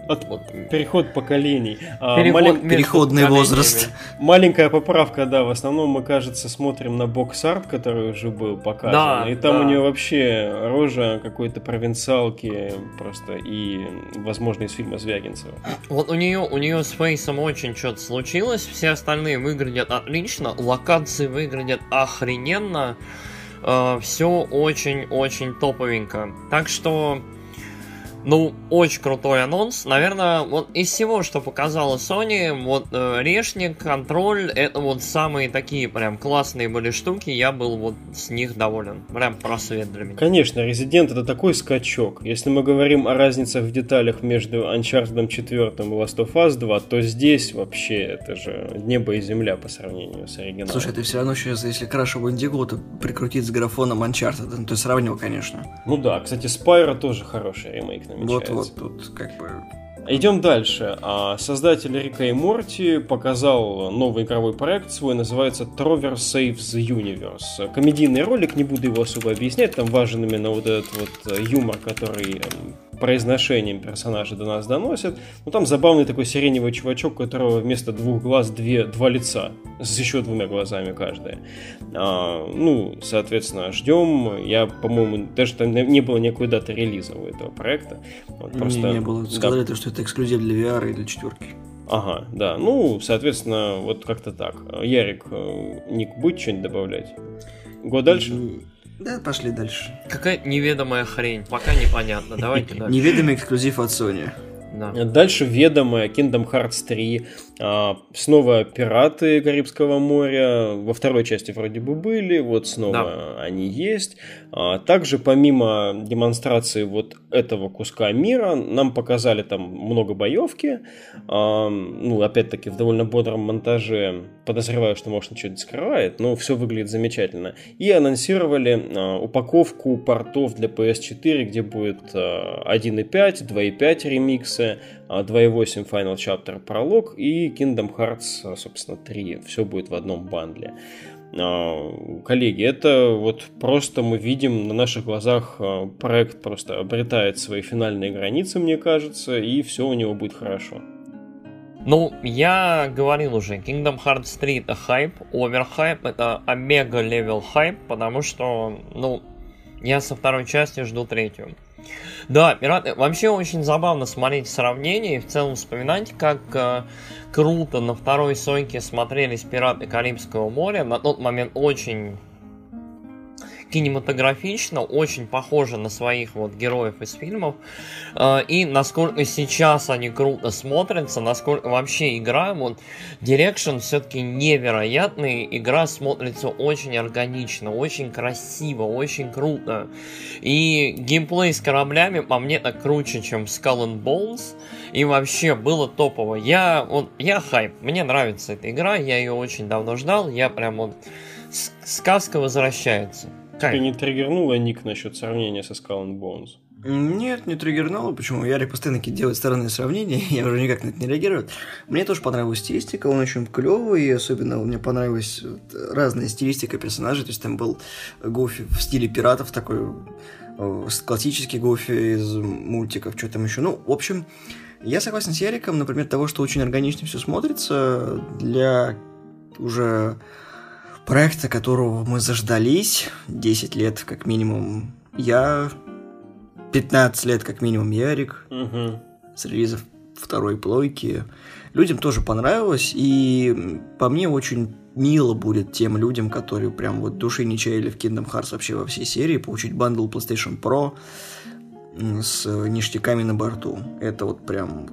от, вот. Переход поколений. А, Переход Малень... Переходный возраст. Маленькая поправка, да. В основном мы, кажется, смотрим на бокс-арт, который уже был показан. Да, и там да. у нее вообще рожа какой-то провинциалки просто и, возможно, из фильма Звягинцева. Вот у нее, у нее с фейсом очень что-то случилось. Все остальные выглядят отлично. Локации выглядят охрененно. Uh, все очень-очень топовенько. Так что ну, очень крутой анонс. Наверное, вот из всего, что показала Sony, вот э, Решник, Контроль, это вот самые такие прям классные были штуки. Я был вот с них доволен. Прям просвет для меня. Конечно, Resident это такой скачок. Если мы говорим о разницах в деталях между Uncharted 4 и Last of Us 2, то здесь вообще это же небо и земля по сравнению с оригиналом. Слушай, ты все равно сейчас, если Crash Bandicoot то прикрутить с графоном Uncharted, ну, ты сравнил, конечно. Ну да, кстати, Spyro тоже хороший ремейк намечается. Вот, вот, тут как бы... Идем дальше. А, создатель Рика и Морти показал новый игровой проект свой, называется Trover Saves the Universe. Комедийный ролик, не буду его особо объяснять, там важен именно вот этот вот юмор, который эм, произношением персонажа до нас доносят. Ну, там забавный такой сиреневый чувачок, у которого вместо двух глаз две, два лица, с еще двумя глазами каждое. А, ну, соответственно, ждем. Я, по-моему, даже там не было никакой даты релиза у этого проекта. Вот, просто, не, не было. Сказали, да. что это эксклюзив для VR и для четверки. Ага, да. Ну, соответственно, вот как-то так. Ярик, э, Ник, будет что-нибудь добавлять? Год дальше? Да, пошли дальше. Какая неведомая хрень, пока непонятно. Давайте дальше. Неведомый эксклюзив от Sony. Да. Дальше ведомая Kingdom Hearts 3. А, снова пираты Карибского моря. Во второй части вроде бы были, вот снова да. они есть. А, также помимо демонстрации вот этого куска мира, нам показали там много боевки. А, ну, опять-таки, в довольно бодром монтаже. Подозреваю, что, может, что-то скрывает, но все выглядит замечательно. И анонсировали упаковку портов для PS4, где будет 1.5, 2.5 ремиксы, 2.8 Final Chapter пролог и Kingdom Hearts, собственно, 3. Все будет в одном bundle е. А, коллеги, это вот просто мы видим на наших глазах а, проект просто обретает свои финальные границы, мне кажется, и все у него будет хорошо. Ну, я говорил уже, Kingdom Hearts 3 это хайп, overhype, это omega level hype, потому что, ну, я со второй части жду третью. Да, пираты. Вообще очень забавно смотреть сравнение и в целом вспоминать, как э, круто на второй Соньке смотрелись пираты Карибского моря. На тот момент очень кинематографично, очень похоже на своих вот героев из фильмов. А, и насколько сейчас они круто смотрятся, насколько вообще игра, вот Direction все-таки невероятный, игра смотрится очень органично, очень красиво, очень круто. И геймплей с кораблями по мне так круче, чем Skull and Bones. И вообще было топово. Я, вот, я хайп, мне нравится эта игра, я ее очень давно ждал, я прям вот сказка возвращается. Тебя не триггернуло ник насчет сравнения со Skull and Bones? Нет, не триггернуло. Почему? Ярик постоянно делает странные сравнения, я уже никак на это не реагирую. Мне тоже понравилась стилистика, он очень клевый, и особенно мне понравилась разная стилистика персонажей. То есть там был Гофи в стиле пиратов, такой э, классический Гофи из мультиков, что там еще. Ну, в общем, я согласен с Яриком, например, того, что очень органично все смотрится для уже проекта, которого мы заждались 10 лет как минимум я, 15 лет как минимум Ярик, угу. с релиза второй плойки. Людям тоже понравилось, и по мне очень мило будет тем людям, которые прям вот души не чаяли в Kingdom Hearts вообще во всей серии, получить bundle PlayStation Pro с ништяками на борту. Это вот прям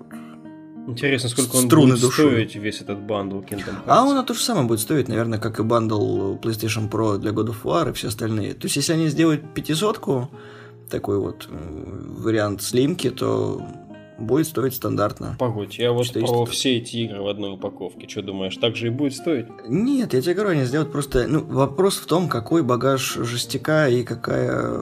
Интересно, сколько он будет души. стоить, весь этот bundle Kingdom Hearts. А он то же самое будет стоить, наверное, как и bundle PlayStation Pro для God of War и все остальные. То есть, если они сделают пятисотку, такой вот вариант слимки, то будет стоить стандартно. Погодь, я вот про все эти игры в одной упаковке. Что думаешь, так же и будет стоить? Нет, я тебе говорю, они сделают просто... Ну, вопрос в том, какой багаж жестяка и какая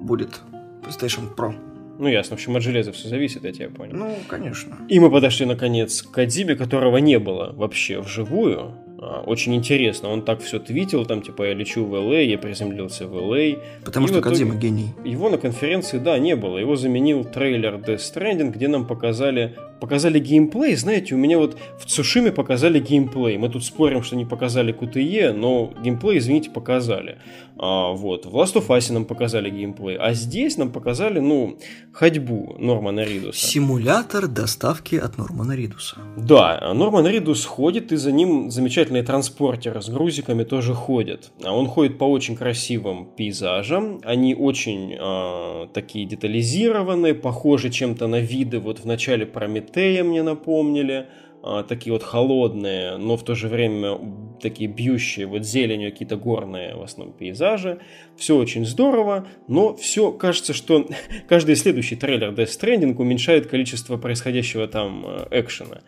будет PlayStation Pro. Ну, ясно. В общем, от железа все зависит, я тебя понял. Ну, конечно. И мы подошли, наконец, к Кадзибе, которого не было вообще вживую. А, очень интересно, он так все твитил, там, типа, я лечу в ЛА, я приземлился в ЛА. Потому и что Кадзима гений. Его на конференции, да, не было. Его заменил трейлер Death Stranding, где нам показали показали геймплей, знаете, у меня вот в Цушиме показали геймплей. Мы тут спорим, что не показали QTE, но геймплей, извините, показали. А, вот. В Last of Us нам показали геймплей, а здесь нам показали, ну, ходьбу Нормана Ридуса. Симулятор доставки от Нормана Ридуса. Да, Норман Ридус ходит, и за ним замечательные транспортеры с грузиками тоже ходят. А он ходит по очень красивым пейзажам, они очень э, такие детализированные, похожи чем-то на виды вот в начале Прометея Прометея мне напомнили, а, такие вот холодные, но в то же время такие бьющие вот зеленью какие-то горные в основном пейзажи. Все очень здорово, но все кажется, что каждый следующий трейлер Death Stranding уменьшает количество происходящего там э, экшена.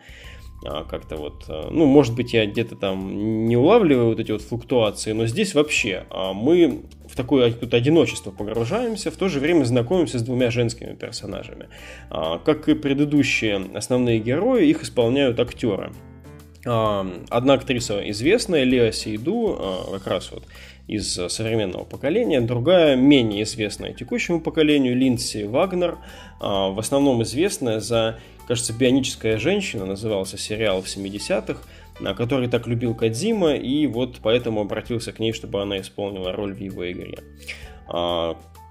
А, как-то вот, э, ну, может быть, я где-то там не улавливаю вот эти вот флуктуации, но здесь вообще а, мы в такое тут одиночество погружаемся, в то же время знакомимся с двумя женскими персонажами. А, как и предыдущие основные герои, их исполняют актеры. Одна актриса известная, Леа Сейду, как раз вот из современного поколения, другая менее известная текущему поколению, Линдси Вагнер, в основном известная за кажется, «Бионическая женщина» назывался сериал в 70-х, который так любил Кадзима, и вот поэтому обратился к ней, чтобы она исполнила роль в его игре.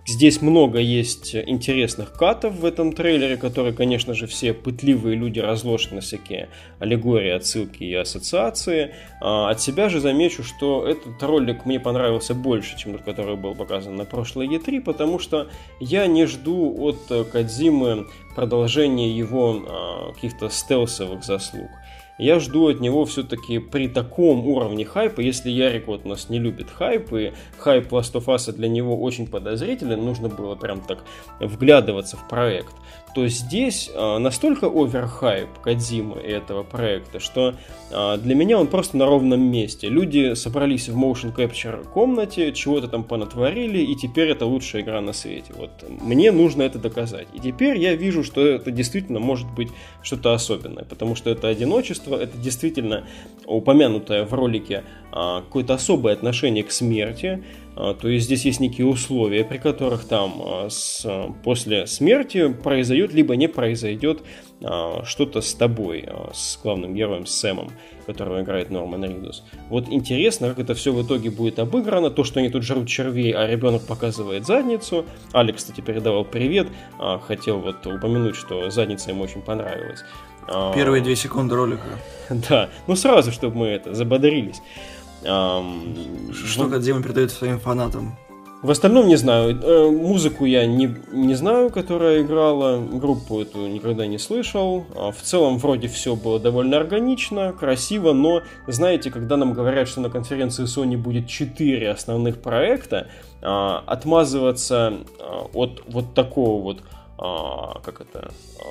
Здесь много есть интересных катов в этом трейлере, которые, конечно же, все пытливые люди разложат на всякие аллегории, отсылки и ассоциации. А, от себя же замечу, что этот ролик мне понравился больше, чем тот, который был показан на прошлой E3, потому что я не жду от Кадзимы продолжения его а, каких-то стелсовых заслуг я жду от него все-таки при таком уровне хайпа, если Ярик вот у нас не любит хайп, и хайп Last of Us для него очень подозрителен, нужно было прям так вглядываться в проект, то здесь а, настолько оверхайп Кадзимы этого проекта, что а, для меня он просто на ровном месте. Люди собрались в motion capture комнате, чего-то там понатворили, и теперь это лучшая игра на свете. Вот мне нужно это доказать. И теперь я вижу, что это действительно может быть что-то особенное, потому что это одиночество, это действительно упомянутое в ролике а, какое-то особое отношение к смерти, а, то есть здесь есть некие условия, при которых там а, с, после смерти произойдет либо не произойдет что-то с тобой, с главным героем, Сэмом, которого играет Норман Ридус. Вот интересно, как это все в итоге будет обыграно, то, что они тут жрут червей, а ребенок показывает задницу. Алекс, кстати, передавал привет, хотел вот упомянуть, что задница ему очень понравилась. Первые две секунды ролика. Да, ну сразу, чтобы мы это забодрились. Что вот... Кодзима передает своим фанатам? В остальном не знаю. Э, музыку я не, не знаю, которая играла. Группу эту никогда не слышал. А в целом вроде все было довольно органично, красиво, но знаете, когда нам говорят, что на конференции Sony будет 4 основных проекта, а, отмазываться а, от вот такого вот как это,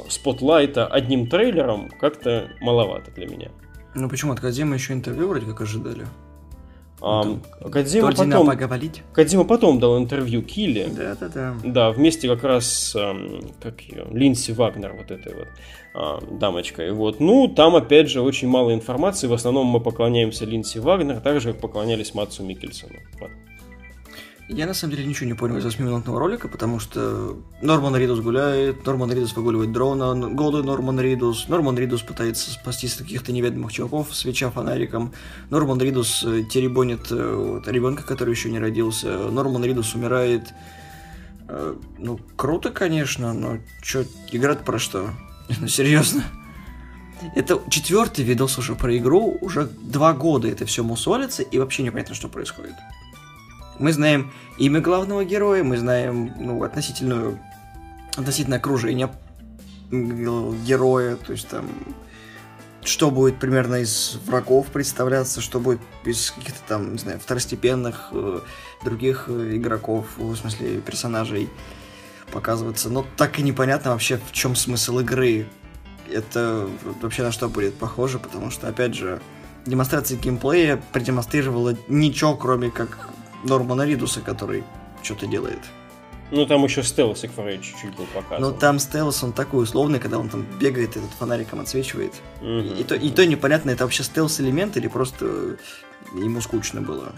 спотлайта одним трейлером как-то маловато для меня. Ну почему? От Кодзима еще интервью вроде как ожидали. Ну, Кадзима потом, поговорить. Кадзима потом дал интервью Килли. Да, да, да. Да, вместе как раз как ее, Линси Вагнер, вот этой вот а, дамочкой. Вот. Ну, там опять же очень мало информации. В основном мы поклоняемся Линси Вагнер, так же как поклонялись Матсу Микельсону. Вот. Я на самом деле ничего не понял из 8-минутного ролика, потому что Норман Ридус гуляет, Норман Ридус выгуливает дрона, голый Норман Ридус, Норман Ридус пытается спастись от каких-то неведомых чуваков, свеча фонариком, Норман Ридус э, теребонит э, вот, ребенка, который еще не родился, Норман Ридус умирает. Э, ну, круто, конечно, но что, играть про что? Ну, серьезно. Это четвертый видос уже про игру, уже два года это все мусолится, и вообще непонятно, что происходит. Мы знаем имя главного героя, мы знаем ну, относительную, относительно окружения героя, то есть там что будет примерно из врагов представляться, что будет из каких-то там, не знаю, второстепенных э, других э, игроков, в смысле персонажей показываться. Но так и непонятно вообще, в чем смысл игры. Это вообще на что будет похоже, потому что, опять же, демонстрация геймплея продемонстрировала ничего, кроме как Нормана Ридуса, который что-то делает. Ну, там еще стелс Экфорей чуть-чуть был показан. Ну, там стелс, он такой условный, когда он там бегает и этот фонариком отсвечивает. Mm-hmm. И, то, и то непонятно, это вообще стелс-элемент или просто ему скучно было.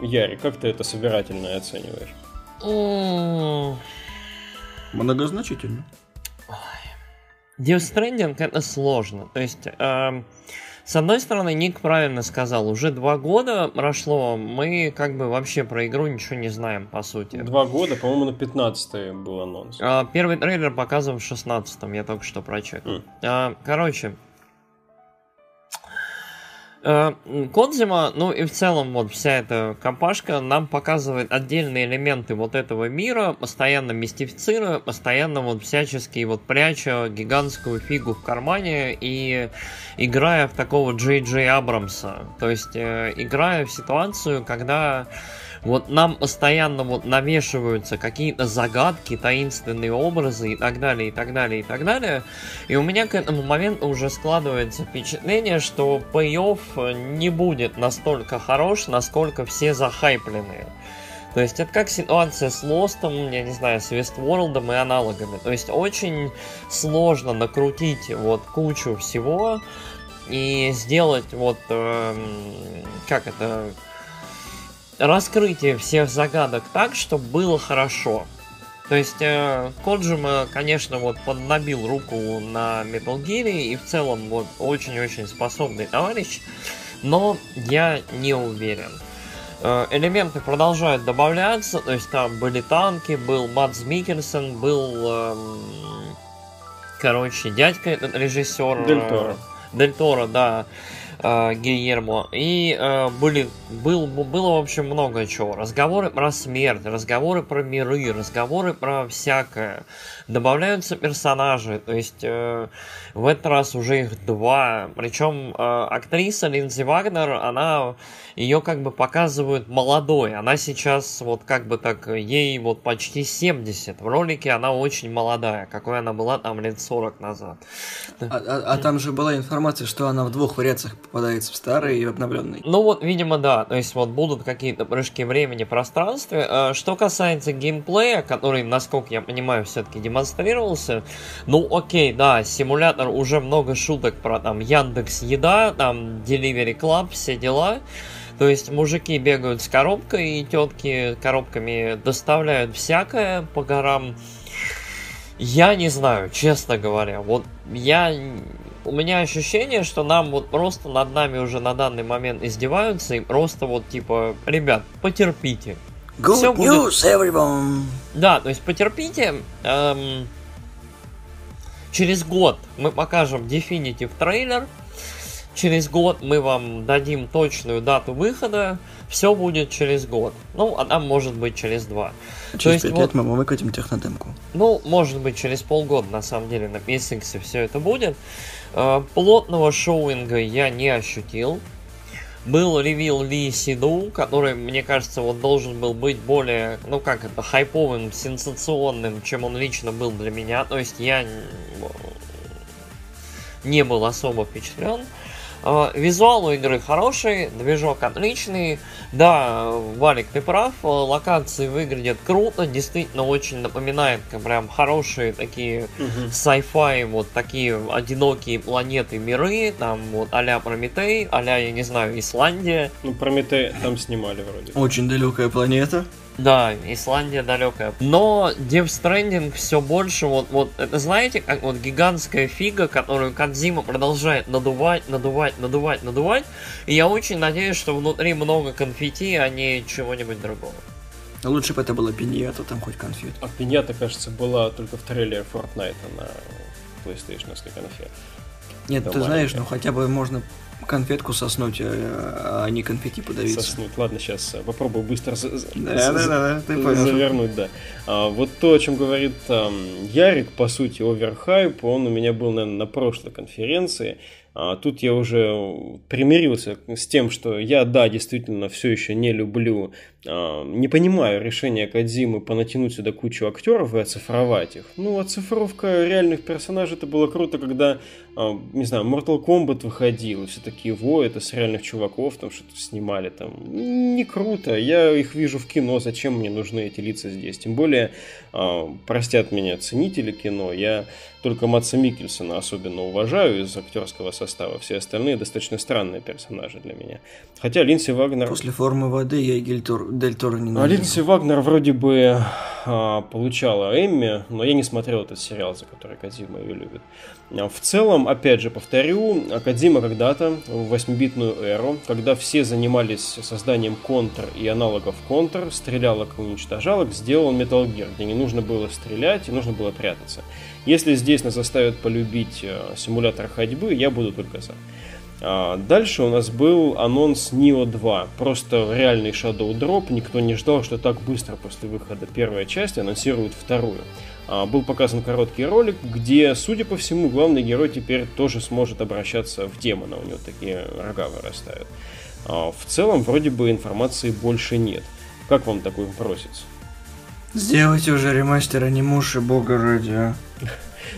Яри, как ты это собирательно оцениваешь? Многозначительно. Death Stranding это сложно. То есть... Э- с одной стороны, Ник правильно сказал, уже два года прошло, мы как бы вообще про игру ничего не знаем, по сути. Два года, по-моему, на 15 был анонс. А, первый трейлер показывал в 16 я только что прочекал. Mm. А, короче, Кодзима, ну и в целом вот вся эта компашка нам показывает отдельные элементы вот этого мира, постоянно мистифицируя, постоянно вот всячески вот пряча гигантскую фигу в кармане и играя в такого Джей Джей Абрамса. То есть э, играя в ситуацию, когда вот нам постоянно вот навешиваются какие-то загадки, таинственные образы и так далее, и так далее, и так далее. И у меня к этому моменту уже складывается впечатление, что пей-офф не будет настолько хорош, насколько все захайпленные. То есть это как ситуация с Лостом, я не знаю, с Вестворлдом и аналогами. То есть очень сложно накрутить вот кучу всего и сделать вот, э, как это, раскрытие всех загадок так, чтобы было хорошо. То есть э, Коджима, конечно, вот поднабил руку на Metal Gear и в целом вот очень-очень способный товарищ, но я не уверен. Э, элементы продолжают добавляться, то есть там были танки, был Мадс Микельсон, был, эм, короче, дядька этот режиссер. Дель Торо. Дель Торо, да э, Гильермо. И э, были, был, было, в общем, много чего. Разговоры про смерть, разговоры про миры, разговоры про всякое. Добавляются персонажи, то есть э, в этот раз уже их два. Причем э, актриса Линдзи Вагнер, она ее как бы показывают молодой. Она сейчас вот как бы так, ей вот почти 70. В ролике она очень молодая, какой она была там лет 40 назад. А, а, а там же была информация, что она в двух вариациях попадается в старый и обновленный. Ну вот, видимо, да. То есть вот будут какие-то прыжки времени, пространстве. А, что касается геймплея, который, насколько я понимаю, все-таки демонстрировался, ну окей, да, симулятор уже много шуток про там Яндекс Еда, там Delivery Club, все дела. То есть мужики бегают с коробкой, и тетки коробками доставляют всякое по горам. Я не знаю, честно говоря. Вот я... У меня ощущение, что нам вот просто над нами уже на данный момент издеваются и просто вот типа, ребят, потерпите. Good Все news, будет... everyone! Да, то есть потерпите. Эм... Через год мы покажем Definitive трейлер, через год мы вам дадим точную дату выхода, все будет через год. Ну, а там может быть через два. Через пять лет вот, мы выкатим технодемку. Ну, может быть, через полгода, на самом деле, на PSX все это будет. Э, плотного шоуинга я не ощутил. Был ревил Ли Сиду, который, мне кажется, вот должен был быть более, ну как это, хайповым, сенсационным, чем он лично был для меня. То есть я не был особо впечатлен. А, визуал у игры хороший, движок отличный. Да, Валик, ты прав, локации выглядят круто, действительно очень напоминает прям хорошие такие угу. sci-fi, вот такие одинокие планеты, миры, там вот а-ля Прометей, а-ля, я не знаю, Исландия. Ну, Прометей там снимали вроде. Очень далекая планета. Да, Исландия далекая. Но Death Stranding все больше, вот, вот, это знаете, как вот гигантская фига, которую Кадзима продолжает надувать, надувать, надувать, надувать. И я очень надеюсь, что внутри много конфетти, а не чего-нибудь другого. Лучше бы это было пиньята, там хоть конфет. А пиньята, кажется, была только в трейлере Fortnite на PlayStation конфет. Нет, ты знаешь, ну хотя бы можно конфетку соснуть, а, а не конфетти подавиться. Соснуть. Ладно, сейчас э, попробую быстро да, да, да, ты завернуть, да. А, вот то, о чем говорит там, Ярик, по сути, оверхайп, он у меня был, наверное, на прошлой конференции. А тут я уже примирился с тем, что я, да, действительно все еще не люблю, а, не понимаю решения Кадзимы понатянуть сюда кучу актеров и оцифровать их. Ну, оцифровка реальных персонажей это было круто, когда, а, не знаю, Mortal Kombat выходил, все такие, во, это с реальных чуваков там что-то снимали там. Не круто, я их вижу в кино, зачем мне нужны эти лица здесь? Тем более, а, простят меня ценители кино, я только Матса Микельсона особенно уважаю из актерского состава. Все остальные достаточно странные персонажи для меня. Хотя Линси Вагнер... После формы воды я и Гельтор... Дель Торо не А Линси Вагнер вроде бы а, получала Эмми, но я не смотрел этот сериал, за который Кадзима ее любит. А, в целом, опять же, повторю, Акадима когда-то, в 8-битную эру, когда все занимались созданием контр и аналогов контр, стрелялок и уничтожалок, сделал Metal Gear, где не нужно было стрелять и нужно было прятаться. Если здесь нас заставят полюбить э, симулятор ходьбы, я буду только за. А, дальше у нас был анонс Neo 2. Просто реальный Shadow Drop. Никто не ждал, что так быстро после выхода первой части анонсируют вторую. А, был показан короткий ролик, где, судя по всему, главный герой теперь тоже сможет обращаться в демона. У него такие рога вырастают. А, в целом, вроде бы информации больше нет. Как вам такой бросится? Сделайте уже ремастер анимуши, бога ради, а.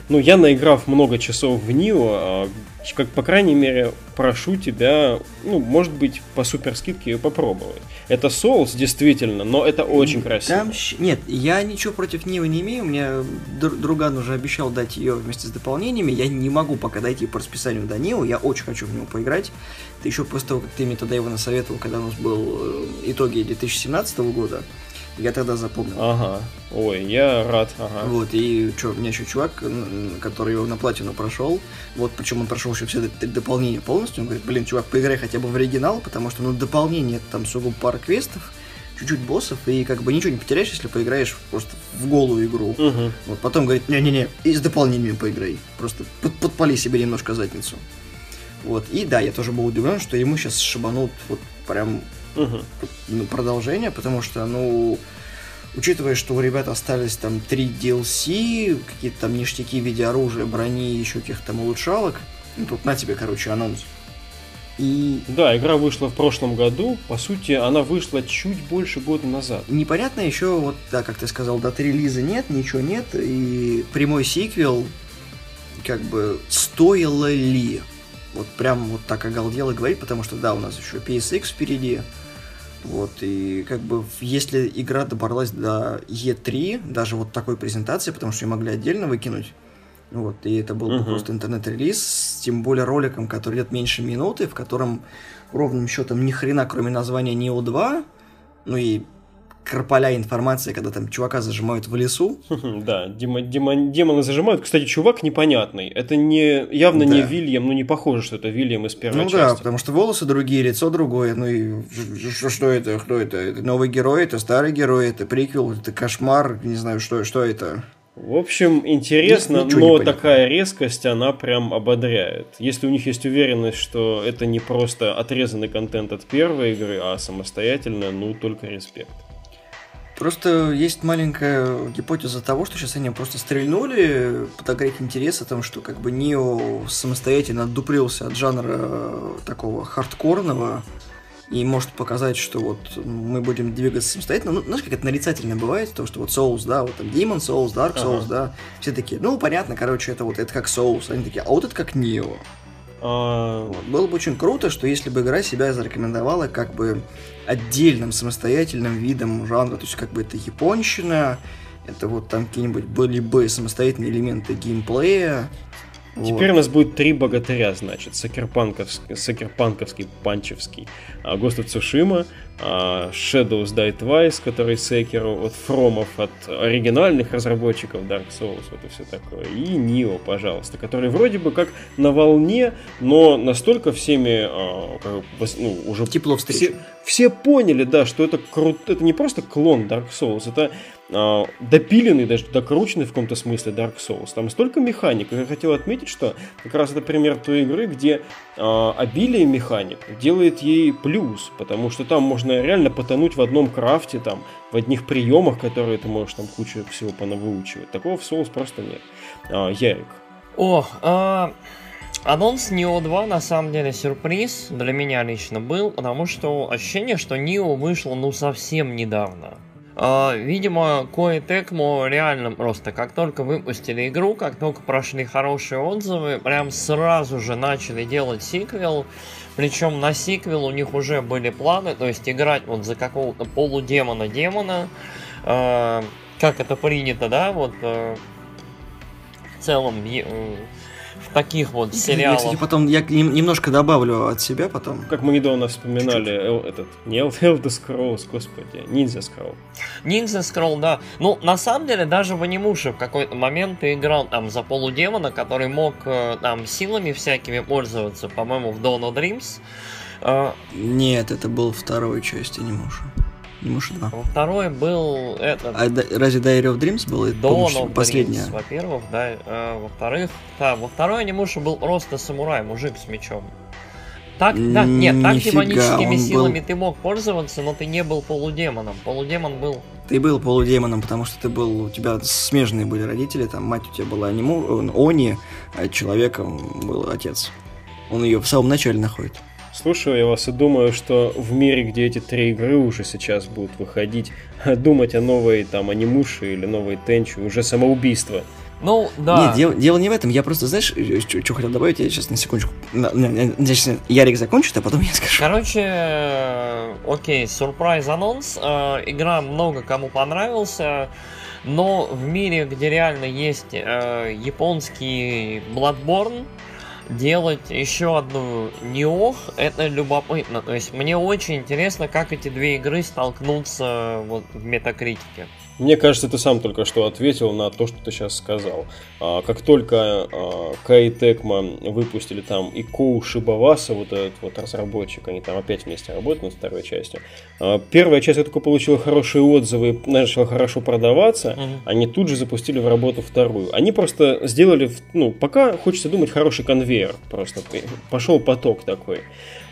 Ну, я наиграв много часов в Нио, а, как, по крайней мере, прошу тебя, ну, может быть, по супер скидке ее попробовать. Это соус, действительно, но это очень красиво. Там, нет, я ничего против Нио не имею, мне друган уже обещал дать ее вместе с дополнениями, я не могу пока дойти по расписанию до Нио, я очень хочу в него поиграть. Это еще после того, как ты мне тогда его насоветовал, когда у нас был э, итоги 2017 года, Я тогда запомнил. Ага. Ой, я рад. Ага. Вот, и что, у меня еще чувак, который его на платину прошел, вот, причем он прошел еще все дополнения полностью, он говорит, блин, чувак, поиграй хотя бы в оригинал, потому что, ну, дополнение, там сугубо пара квестов, чуть-чуть боссов, и как бы ничего не потеряешь, если поиграешь просто в голую игру. Угу. Вот потом говорит, не-не-не, и с дополнениями поиграй. Просто под, подпали себе немножко задницу. Вот. И да, я тоже был удивлен, что ему сейчас шибанут вот прям Угу. продолжение, потому что, ну, учитывая, что у ребят остались там три DLC, какие-то там ништяки в виде оружия, брони и еще каких-то там улучшалок, ну, тут на тебе, короче, анонс. И Да, игра вышла в прошлом году. По сути, она вышла чуть больше года назад. непонятно еще, вот, да, как ты сказал, даты релиза нет, ничего нет, и прямой сиквел, как бы, стоило ли? Вот прям вот так оголдело говорить, потому что, да, у нас еще PSX впереди, вот, и как бы, если игра добралась до E3, даже вот такой презентации, потому что ее могли отдельно выкинуть, вот, и это был бы Мгм. просто интернет-релиз, тем более роликом, который идет меньше минуты, в котором ровным счетом ни хрена, кроме названия Neo 2, ну и крополя информация, когда там чувака зажимают в лесу. Да, демо- демо- демоны зажимают. Кстати, чувак непонятный. Это не явно не Да. Вильям, ну не похоже, что это Вильям из первой ну да, части. потому что волосы другие, лицо другое, ну и что, что это, кто это? Это новый герой, это старый герой, это приквел, это кошмар, не знаю, что, что это. В общем, интересно, Ничего но такая резкость, она прям ободряет. Если у них есть уверенность, что это не просто отрезанный контент от первой игры, а самостоятельно, ну только респект. Просто есть маленькая гипотеза того, что сейчас они просто стрельнули, подогреть интерес о том, что как бы Нио самостоятельно отдуплился от жанра э, такого хардкорного и может показать, что вот мы будем двигаться самостоятельно. Ну, знаешь, как это нарицательно бывает, то, что вот Souls, да, вот там Demon Souls, Dark Souls, Ага. да, все такие, ну, понятно, короче, это вот, это как Souls, они такие, а вот это как Нио. А, Вот. Было бы очень круто, что если бы игра себя зарекомендовала как бы отдельным самостоятельным видом жанра, то есть как бы это японщина, это вот там какие-нибудь были бы самостоятельные элементы геймплея. Вот. Теперь у нас будет три богатыря, значит. Сакерпанковский, Сакерпанковский Панчевский, а, Ghost of Tsushima, а, Shadows Die Twice, который Секеру от Фромов, от оригинальных разработчиков Dark Souls, вот и все такое. И Нио, пожалуйста, который вроде бы как на волне, но настолько всеми а, ну, уже Тепло все, все поняли, да, что это круто, это не просто клон Dark Souls, это а, допиленный, даже докрученный в каком-то смысле Dark Souls. Там столько механик. Я хотел отметить, что как раз это пример той игры, где а, обилие механик делает ей плюс, потому что там можно реально потонуть в одном крафте, там, в одних приемах, которые ты можешь там кучу всего понавыучивать. Такого в Souls просто нет. А, Ярик. О, а, анонс Нио 2 на самом деле сюрприз для меня лично был, потому что ощущение, что Нио вышло ну совсем недавно. А, видимо, Koei Tecmo реально просто, как только выпустили игру, как только прошли хорошие отзывы, прям сразу же начали делать сиквел. Причем на сиквел у них уже были планы, то есть играть вот за какого-то полудемона-демона, а, как это принято, да, вот э, в целом э, таких вот Я, сериалах. кстати, потом я нем- немножко добавлю от себя потом. Как мы недавно вспоминали, эл- этот, не Elder Scrolls, господи, Ninja Scroll. Ниндзя Скролл, да. Ну, на самом деле, даже в анимуше в какой-то момент ты играл там за полудемона, который мог э, там силами всякими пользоваться, по-моему, в Dawn of Dreams. Э, Нет, это был второй часть Анимуша. Анимуша 2. во второй был этот А да- разве Diary of Dreams был? Dawn помнишь, of последняя? Dreams, во-первых, да. э, во-вторых, да, во второй анимуше был просто самурай, мужик с мечом. Так, да, нет, так Нифига, демоническими он был- силами ты мог пользоваться, но ты не был полудемоном. Полудемон был Ты был полудемоном, потому что ты был, у тебя смежные были родители, там мать у тебя была аниму, э, Они, а человеком был отец. Он ее в самом начале находит. Слушаю я вас и думаю, что в мире, где эти три игры уже сейчас будут выходить, думать о новой там анимуше или новой тенчу уже самоубийство. Ну, да. Нет, дело, дело не в этом. Я просто, знаешь, что хотел добавить, я сейчас на секундочку. Значит, Ярик закончит, а потом я скажу. Короче, э, окей, сюрприз анонс. Э, Игра много кому понравился. Но в мире, где реально есть э, японский Bloodborne, делать еще одну неох, это любопытно. То есть мне очень интересно, как эти две игры столкнутся вот в метакритике. Мне кажется, ты сам только что ответил на то, что ты сейчас сказал. А, как только а, Кай Текма выпустили там и Коу Шибаваса, вот этот вот разработчик, они там опять вместе работают над второй частью. А, первая часть только получила хорошие отзывы и начала хорошо продаваться, угу. они тут же запустили в работу вторую. Они просто сделали, ну, пока хочется думать, хороший конвейер. Просто пошел поток такой.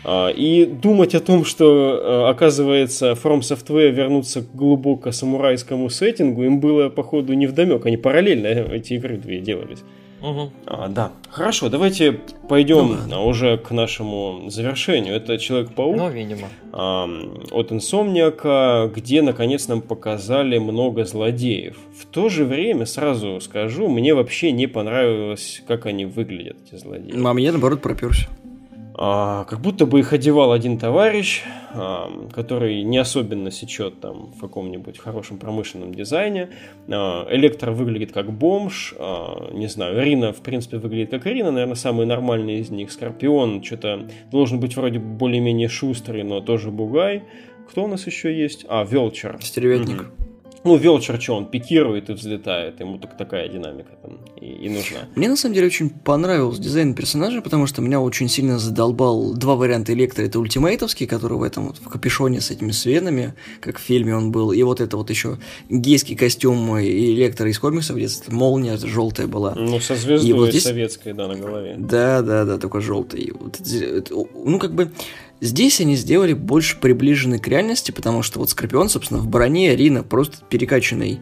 А, и думать о том, что, э, оказывается, From Software вернуться к глубоко самурайскому сеттингу, им было, походу, не вдомек. Они параллельно эти игры две делались. Угу. А, да. Хорошо, давайте пойдем ну, уже к нашему завершению. Это Человек-паук. Ну, видимо. А, от Инсомниака, где, наконец, нам показали много злодеев. В то же время, сразу скажу, мне вообще не понравилось, как они выглядят, эти злодеи. А мне, наоборот, проперся. А, как будто бы их одевал один товарищ, а, который не особенно сечет там в каком-нибудь хорошем промышленном дизайне. А, Электро выглядит как бомж, не знаю, Рина в принципе выглядит как Рина, наверное, самый нормальный из них. Скорпион что-то должен быть вроде более-менее шустрый, но тоже бугай. Кто у нас еще есть? А, Велчер. Стервятник. Угу. Ну, Велчер что, он пикирует и взлетает, ему так такая динамика там и, и нужна. Мне на самом деле очень понравился дизайн персонажа, потому что меня очень сильно задолбал два варианта электро. Это ультимейтовский, который в этом вот в капюшоне с этими свенами, как в фильме он был, и вот это вот еще гейский костюм электро из комиксов, где молния желтая была. Ну, со звездой и вот здесь... советской, да, на голове. Да, да, да, только желтый. Вот, ну, как бы Здесь они сделали больше приближенный к реальности, потому что вот Скорпион, собственно, в броне Рина просто перекачанный,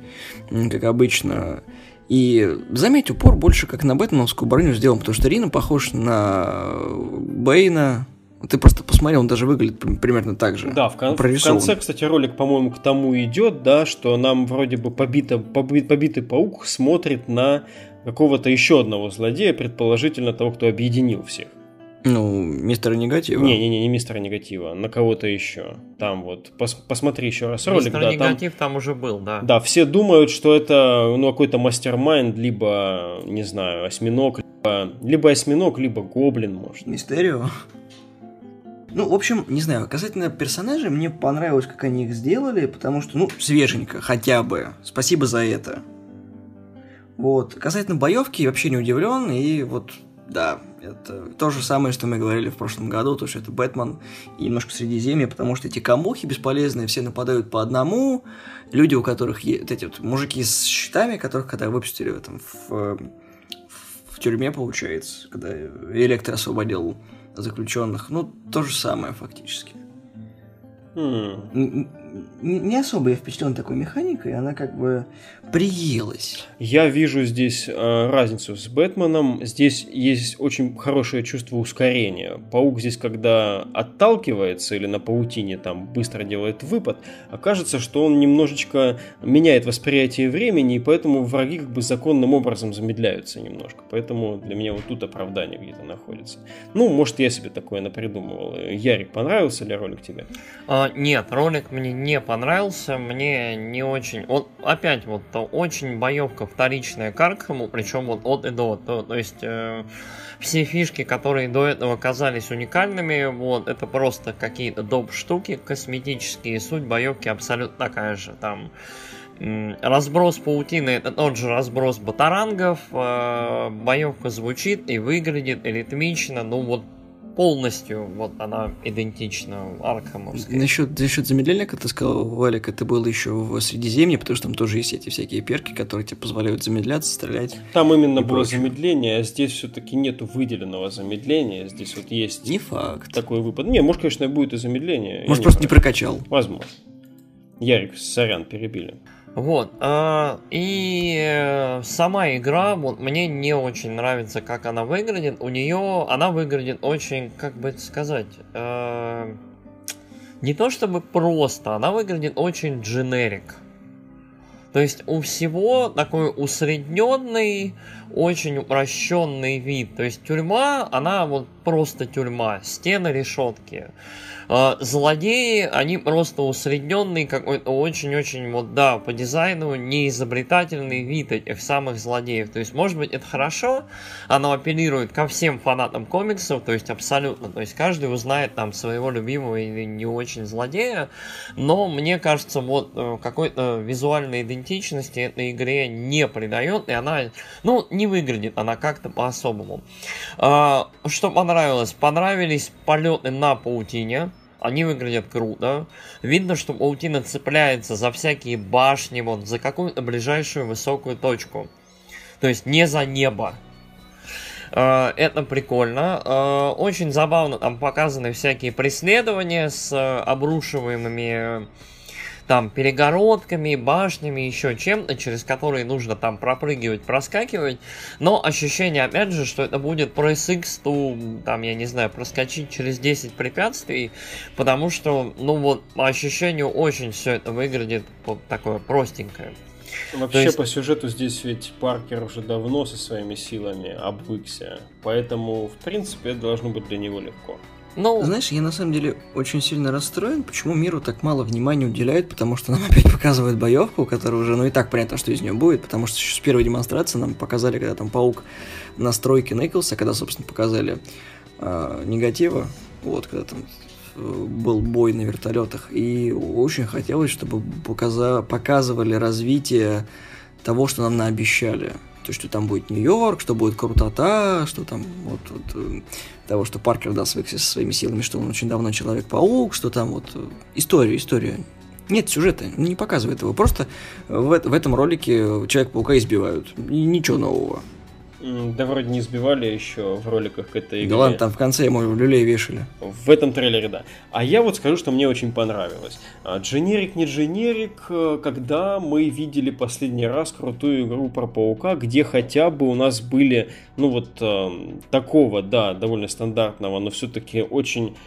как обычно. И заметь, упор больше как на Бэтменовскую броню сделан, потому что Рина похож на Бейна, ты просто посмотрел, он даже выглядит примерно так же. Да, в, кон- в конце, кстати, ролик, по-моему, к тому идет, да, что нам вроде бы побито, побит, побитый паук смотрит на какого-то еще одного злодея, предположительно того, кто объединил всех. Ну, мистера негатива. Не-не-не, не мистера негатива, на кого-то еще. Там вот, пос посмотри еще раз ролик. Мистер да, негатив там... там уже был, да. Да, все думают, что это ну, какой-то мастер-майнд, либо, не знаю, осьминог, либо, либо осьминог, либо гоблин, может. Мистерио. Ну, в общем, не знаю, касательно персонажей, мне понравилось, как они их сделали, потому что, ну, свеженько, хотя бы. Спасибо за это. Вот. Касательно боевки, вообще не удивлен, и вот, да, это то же самое, что мы говорили в прошлом году, то, что это Бэтмен и немножко Средиземье, потому что эти камухи бесполезные, все нападают по одному, люди, у которых есть, эти вот мужики с щитами, которых когда выпустили в этом, в, в тюрьме, получается, когда Электро освободил заключенных, ну, то же самое фактически. Hmm не особо я впечатлен такой механикой, она как бы приелась. Я вижу здесь э, разницу с Бэтменом. Здесь есть очень хорошее чувство ускорения. Паук здесь, когда отталкивается или на паутине там быстро делает выпад, окажется, что он немножечко меняет восприятие времени, и поэтому враги как бы законным образом замедляются немножко. Поэтому для меня вот тут оправдание где-то находится. Ну, может, я себе такое напридумывал. Ярик, понравился ли ролик тебе? А, нет, ролик мне не понравился, мне не очень... Он, опять вот, очень боевка вторичная к Аркхаму, причем вот от и до. То, то есть э, все фишки, которые до этого казались уникальными, вот, это просто какие-то доп. штуки косметические, суть боевки абсолютно такая же. Там разброс паутины это тот же разброс батарангов, э, боевка звучит и выглядит ритмично, ну вот полностью вот она идентична Аркхамовской. Насчет, насчет замедления, как ты сказал, Валик, это было еще в Средиземье, потому что там тоже есть эти всякие перки, которые тебе позволяют замедляться, стрелять. Там именно было прочее. замедление, а здесь все-таки нету выделенного замедления. Здесь вот есть не факт. такой выпад. Не, может, конечно, будет и замедление. Может, просто не, не прокачал. Возможно. Ярик, сорян, перебили. Вот. Э, и э, сама игра, вот мне не очень нравится, как она выглядит. У нее она выглядит очень, как бы сказать, э, не то чтобы просто, она выглядит очень дженерик. То есть у всего такой усредненный, очень упрощенный вид. То есть тюрьма, она вот просто тюрьма, стены, решетки. А, злодеи, они просто усредненный какой-то очень-очень, вот да, по дизайну неизобретательный вид этих самых злодеев. То есть, может быть, это хорошо, оно апеллирует ко всем фанатам комиксов, то есть абсолютно. То есть, каждый узнает там своего любимого или не очень злодея, но мне кажется, вот э, какой-то визуальной идентичности этой игре не придает, и она, ну, не выглядит она как-то по-особому. А, что понравилось? Понравились полеты на паутине, они выглядят круто. Видно, что паутина цепляется за всякие башни, вот, за какую-то ближайшую высокую точку. То есть не за небо. А, это прикольно. А, очень забавно там показаны всякие преследования с обрушиваемыми там перегородками, башнями, еще чем-то, через которые нужно там пропрыгивать, проскакивать. Но ощущение, опять же, что это будет про SX, то, там, я не знаю, проскочить через 10 препятствий, потому что, ну вот, по ощущению очень все это выглядит вот такое простенькое. Вообще есть... по сюжету здесь ведь Паркер уже давно со своими силами обвыкся, поэтому в принципе это должно быть для него легко. Ну... Знаешь, я на самом деле очень сильно расстроен, почему миру так мало внимания уделяют, потому что нам опять показывают боевку, которая уже, ну и так понятно, что из нее будет, потому что еще с первой демонстрации нам показали, когда там паук на стройке Николса, когда, собственно, показали э, негатива, вот, когда там э, был бой на вертолетах, и очень хотелось, чтобы показа показывали развитие того, что нам наобещали. То, что там будет Нью-Йорк, что будет крутота, что там вот, вот э, того, что Паркер, да, свыкся со своими силами, что он очень давно Человек-паук, что там вот э, история, история. Нет сюжета, не показывает его. Просто в, в этом ролике Человек-паука избивают. И ничего нового. Да вроде не избивали еще в роликах к этой игре. Да ладно, там в конце ему люлей вешали. В этом трейлере, да. А я вот скажу, что мне очень понравилось. А, дженерик не дженерик, э, когда мы видели последний раз крутую игру про Паука, где хотя бы у нас были, ну вот, э, такого, да, довольно стандартного, но все-таки очень а,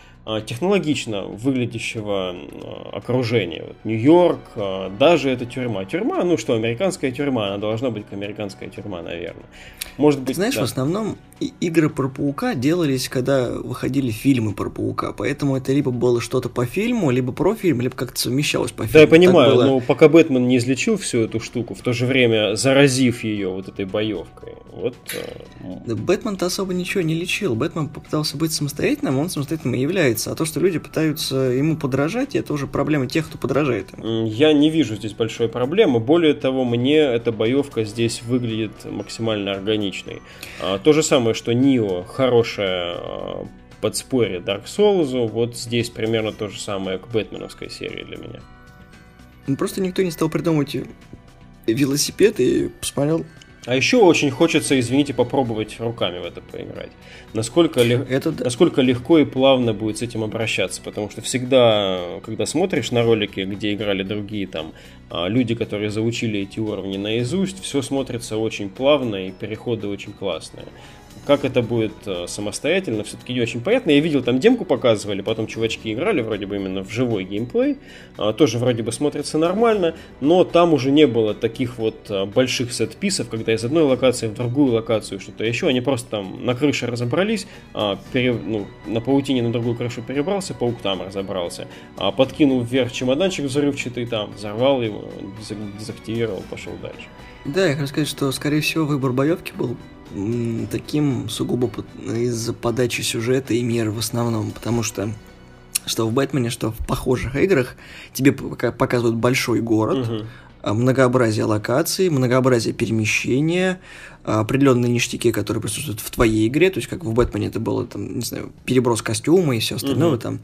технологично выглядящего а, окружения. Вот Нью-Йорк, а, даже эта тюрьма. Тюрьма, ну что, американская тюрьма, она должна быть как американская тюрьма, наверное. Может быть, Ты знаешь, да. в основном игры про паука делались, когда выходили фильмы про паука, поэтому это либо было что-то по фильму, либо про фильм, либо как-то совмещалось по фильму. Да, я понимаю, было... но пока Бэтмен не излечил всю эту штуку, в то же время заразив ее вот этой боевкой. Вот. Да, Бэтмен-то особо ничего не лечил. Бэтмен попытался быть самостоятельным, он самостоятельным и является является. А то, что люди пытаются ему подражать, это уже проблема тех, кто подражает ему. Я не вижу здесь большой проблемы. Более того, мне эта боевка здесь выглядит максимально органичной. А, то же самое, что Нио хорошая а, подспорье Dark Souls, вот здесь примерно то же самое к Бэтменовской серии для меня. Ну, просто никто не стал придумывать велосипед и посмотрел, а еще очень хочется, извините, попробовать руками в это поиграть. Насколько, это насколько легко и плавно будет с этим обращаться. Потому что всегда, когда смотришь на ролики, где играли другие там а, люди, которые заучили эти уровни наизусть, все смотрится очень плавно и переходы очень классные. Как это будет э, самостоятельно, все-таки не очень понятно. Я видел, там демку показывали, потом чувачки играли вроде бы именно в живой геймплей. А, тоже вроде бы смотрится нормально, но там уже не было таких вот э, больших сетписов, когда из одной локации в другую локацию что-то еще. Они просто там на крыше разобрались, а, пере, ну, на паутине на другую крышу перебрался, паук там разобрался. А, подкинул вверх чемоданчик взрывчатый там, взорвал его, дезактивировал, пошел дальше. Да, я хочу сказать, что, скорее всего, выбор боевки был таким сугубо из-за подачи сюжета и мира в основном, потому что что в Бэтмене, что в похожих играх тебе показывают большой город, угу. многообразие локаций, многообразие перемещения, определенные ништяки, которые присутствуют в твоей игре, то есть как в Бэтмене это было там, не знаю, переброс костюма и все остальное угу. там.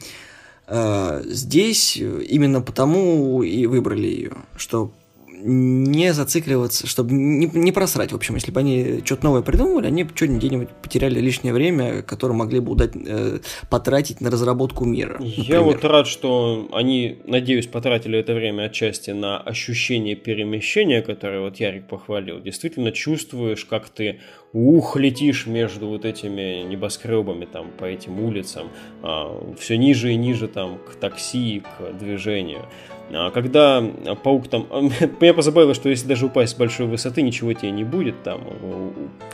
А, здесь именно потому и выбрали ее, что не зацикливаться, чтобы не, не просрать, в общем, если бы они что-то новое придумывали, они бы что-нибудь где-нибудь потеряли лишнее время, которое могли бы удать, э, потратить на разработку мира. Например. Я вот рад, что они, надеюсь, потратили это время отчасти на ощущение перемещения, которое вот Ярик похвалил. Действительно чувствуешь, как ты ух, летишь между вот этими небоскребами там по этим улицам, а, все ниже и ниже там к такси, к движению. А когда паук там... Меня позабавило, что если даже упасть с большой высоты, ничего тебе не будет там.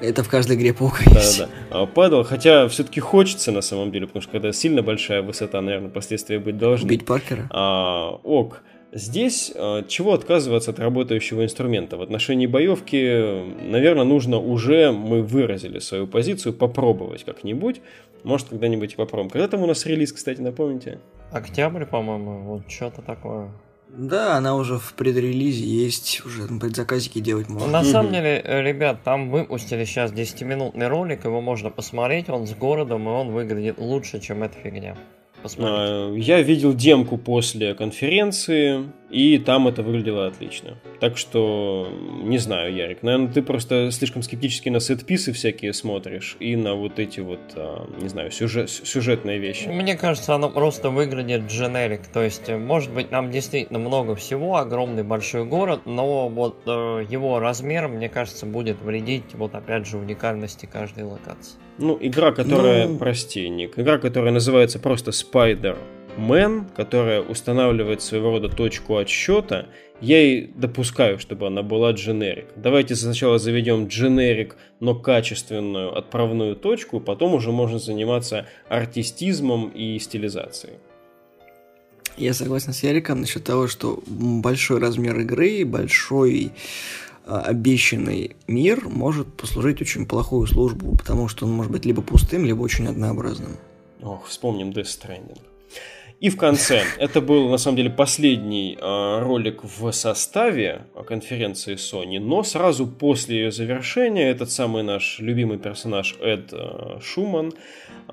Это в каждой игре паука есть. Да, да. Падал, хотя все-таки хочется на самом деле, потому что когда сильно большая высота, наверное, последствия быть должны. Убить Паркера? А, ок. Здесь чего отказываться от работающего инструмента? В отношении боевки, наверное, нужно уже, мы выразили свою позицию, попробовать как-нибудь. Может, когда-нибудь и попробуем. Когда там у нас релиз, кстати, напомните? Октябрь, по-моему, вот что-то такое. Да, она уже в предрелизе есть, уже на предзаказике делать можно. На самом деле, э, ребят, там выпустили сейчас 10-минутный ролик, его можно посмотреть, он с городом, и он выглядит лучше, чем эта фигня посмотреть? А, я видел демку после конференции, и там это выглядело отлично. Так что, не знаю, Ярик, наверное, ты просто слишком скептически на сетписы всякие смотришь и на вот эти вот, а, не знаю, сюжет, сюжетные вещи. Мне кажется, оно просто выглядит дженерик. То есть, может быть, нам действительно много всего, огромный большой город, но вот э, его размер, мне кажется, будет вредить, вот опять же, уникальности каждой локации. Ну, игра, которая, ну... прости, Ник, игра, которая называется просто Spider-Man, которая устанавливает своего рода точку отсчета, я и допускаю, чтобы она была дженерик. Давайте сначала заведем дженерик, но качественную отправную точку, потом уже можно заниматься артистизмом и стилизацией. Я согласен с Яриком насчет того, что большой размер игры, большой обещанный мир может послужить очень плохую службу, потому что он может быть либо пустым, либо очень однообразным. Ох, вспомним Death Stranding. И в конце, это был на самом деле последний э, ролик в составе конференции Sony, но сразу после ее завершения этот самый наш любимый персонаж Эд э, Шуман э,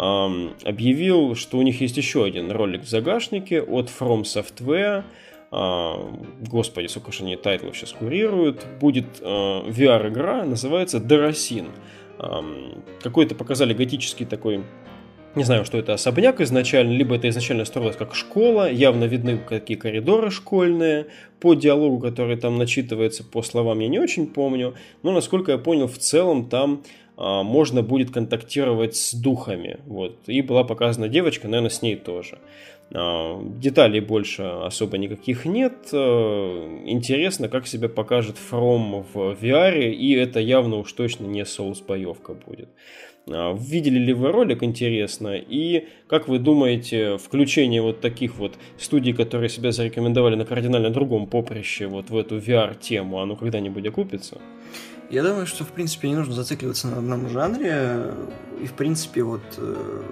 объявил, что у них есть еще один ролик в загашнике от From Software, а, господи, сколько же они тайтлов сейчас курируют, будет а, VR-игра, называется Доросин. Какой-то показали готический такой не знаю, что это особняк изначально, либо это изначально строилось как школа, явно видны какие коридоры школьные, по диалогу, который там начитывается, по словам я не очень помню, но насколько я понял, в целом там можно будет контактировать с духами, вот, и была показана девочка, наверное, с ней тоже. А, деталей больше особо никаких нет. А, интересно, как себя покажет From в VR, и это явно уж точно не Souls боевка будет. А, видели ли вы ролик, интересно, и как вы думаете, включение вот таких вот студий, которые себя зарекомендовали на кардинально другом поприще, вот в эту VR-тему, оно когда-нибудь окупится? Я думаю, что, в принципе, не нужно зацикливаться на одном жанре. И, в принципе, вот э,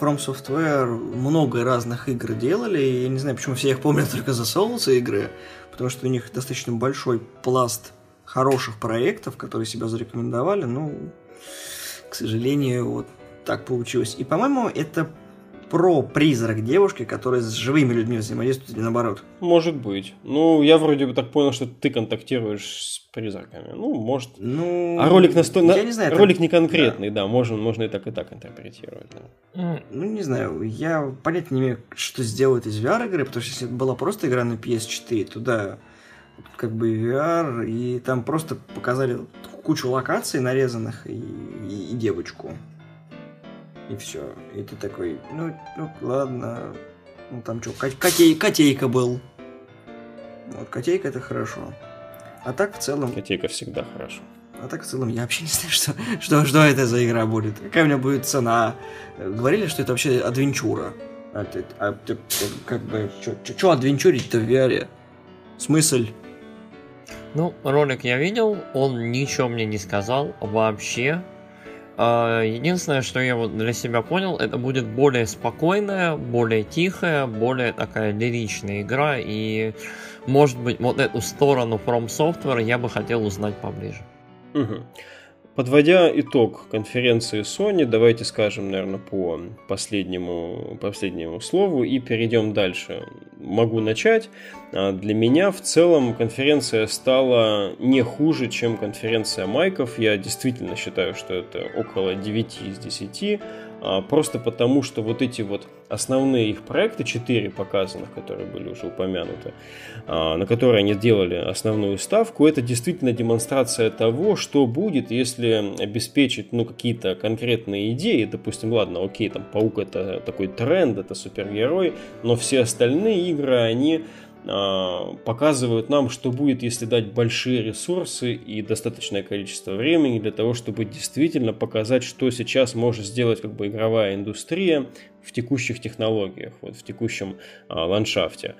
From Software много разных игр делали. И я не знаю, почему все их помнят только за Souls игры. Потому что у них достаточно большой пласт хороших проектов, которые себя зарекомендовали. Ну, к сожалению, вот так получилось. И, по-моему, это про призрак девушки, которая с живыми людьми взаимодействует или наоборот? Может быть. Ну, я вроде бы так понял, что ты контактируешь с призраками. Ну, может. Ну, а ролик настолько... Я не знаю. Ролик это... не конкретный, да, да можно, можно и так, и так интерпретировать. Да. Ну, не знаю. Я понятия не имею, что сделать из VR-игры, потому что если была просто игра на PS4, туда как бы VR, и там просто показали кучу локаций нарезанных и, и, и девочку и все. И ты такой, ну, ну ладно, ну там что, котей, котейка был. Вот, котейка это хорошо. А так в целом... Котейка всегда хорошо. А так в целом я вообще не знаю, что, что, что это за игра будет. Какая у меня будет цена. Говорили, что это вообще адвенчура. А ты, а ты как бы, что адвенчурить-то в VR? Смысл? Ну, ролик я видел, он ничего мне не сказал вообще. А, единственное, что я вот для себя понял, это будет более спокойная, более тихая, более такая лиричная игра, и может быть вот эту сторону From Software я бы хотел узнать поближе. Угу. Подводя итог конференции Sony, давайте скажем, наверное, по последнему, последнему слову и перейдем дальше. Могу начать. А, для меня в целом конференция стала не хуже, чем конференция майков. Я действительно считаю, что это около 9 из 10. А, просто потому, что вот эти вот основные их проекты, четыре показанных, которые были уже упомянуты, а, на которые они делали основную ставку, это действительно демонстрация того, что будет, если обеспечить ну, какие-то конкретные идеи. Допустим, ладно, окей, там Паук это такой тренд, это супергерой, но все остальные игры, они показывают нам, что будет, если дать большие ресурсы и достаточное количество времени для того, чтобы действительно показать, что сейчас может сделать как бы игровая индустрия в текущих технологиях, вот в текущем а, ландшафте.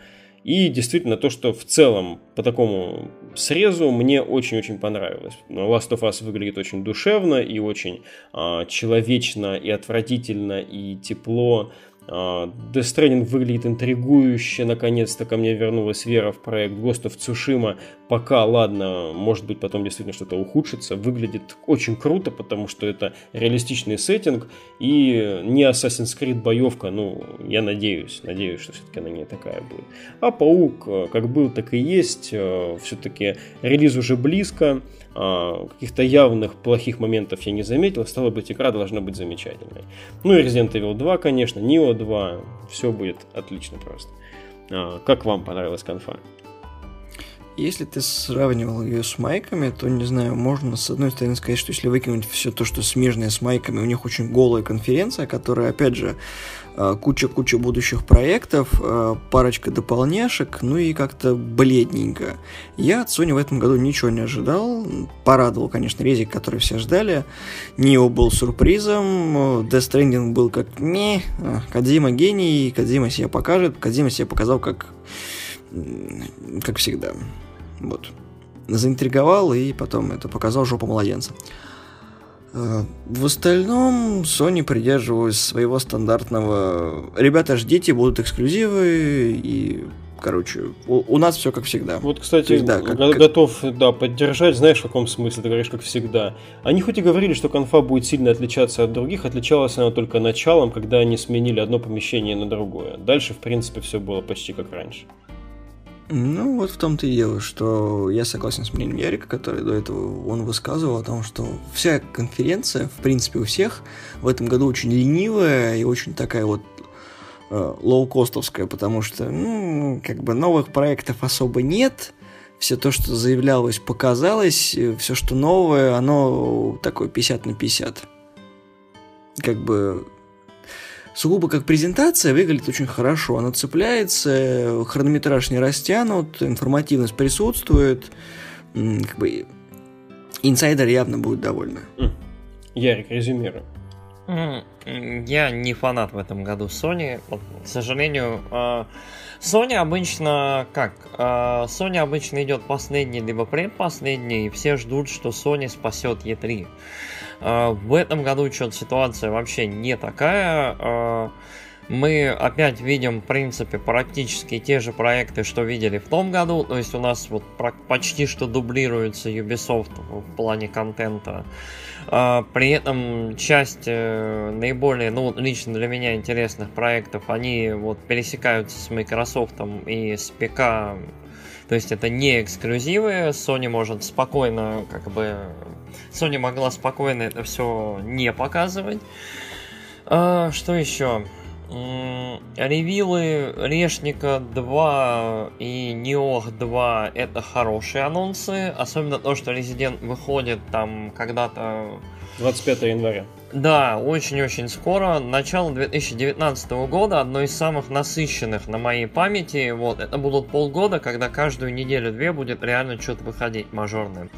И действительно то, что в целом по такому срезу мне очень-очень понравилось. Last of Us выглядит очень душевно и очень а, человечно и отвратительно и тепло а, Death Stranding выглядит интригующе, наконец-то ко мне вернулась вера в проект Ghost of Tsushima. Пока, ладно, может быть потом действительно что-то ухудшится. Выглядит очень круто, потому что это реалистичный сеттинг и не Assassin's Creed боевка, ну, я надеюсь, надеюсь, что все-таки она не такая будет. А Паук, э, как был, так и есть, э, все-таки релиз уже близко, а, каких-то явных плохих моментов я не заметил, стало быть, игра должна быть замечательной. Ну и Resident Evil 2, конечно, Neo 2, все будет отлично просто. А, как вам понравилась конфа? Если ты сравнивал ее с майками, то, не знаю, можно с одной стороны сказать, что если выкинуть все то, что смежное с майками, у них очень голая конференция, которая, опять же, а, куча-куча будущих проектов, а, парочка дополняшек, ну и как-то бледненько. Я от Sony в этом году ничего не ожидал. Порадовал, конечно, резик, который все ждали. Нио был сюрпризом, Death Stranding был как не, Кадзима гений, Кадзима себя покажет, Кадзима себя показал как как всегда. Вот. Заинтриговал и потом это показал жопу младенца. Э, в остальном Sony придерживалась своего стандартного «Ребята, ждите, будут эксклюзивы» и короче, у, у нас все как всегда. Вот, кстати, есть, да, как, готов да, поддержать, знаешь, в каком смысле, ты говоришь, как всегда. Они хоть и говорили, что конфа будет сильно отличаться от других, отличалась она только началом, когда они сменили одно помещение на другое. Дальше, в принципе, все было почти как раньше. Ну, вот в том-то и дело, что я согласен с мнением Ярика, который до этого он высказывал о том, что вся конференция, в принципе, у всех в этом году очень ленивая и очень такая вот э, лоукостовская, потому что, ну, как бы новых проектов особо нет, все то, что заявлялось, показалось, все, что новое, оно такое 50 на 50. Как бы сугубо как презентация выглядит очень хорошо. Она цепляется, хронометраж не растянут, информативность присутствует. Как бы инсайдер явно будет довольны. Ярик, резюмируй. Я не фанат в этом году Sony. к сожалению, а, Sony обычно как? А, Sony обычно идет последний либо предпоследний, и все ждут, что Sony спасет E3. А, в этом году что-то ситуация вообще не такая. А, мы опять видим, в принципе, практически те же проекты, что видели в том году. То есть у нас вот почти что дублируется Ubisoft в плане контента. А, при этом часть э, наиболее, ну, лично для меня интересных проектов, они вот пересекаются с Microsoft и с ПК то есть это не эксклюзивы, Sony может спокойно, как бы, Sony могла спокойно это все не показывать. А, что еще? Ревилы Решника 2 и Неох 2 это хорошие анонсы, особенно то, что Resident выходит там когда-то 25 января. Да, очень-очень скоро. Начало 2019 года, одно из самых насыщенных на моей памяти. Вот, это будут полгода, когда каждую неделю-две будет реально что-то выходить мажорное.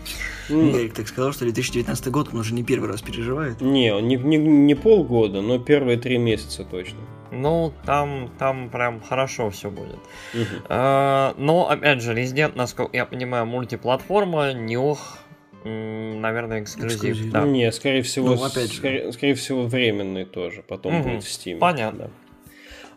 Mm. Эрик так сказал, что 2019 год он уже не первый раз переживает. Не, не, не, не полгода, но первые три месяца точно. Ну, там, там прям хорошо все будет. Uh-huh. А, но, опять же, Resident, насколько я понимаю, мультиплатформа, неох наверное, эксклюзив. эксклюзив. Да. Не, скорее всего, ну, опять скорее, скорее всего, временный тоже. Потом угу. будет в Steam. Понятно. Да.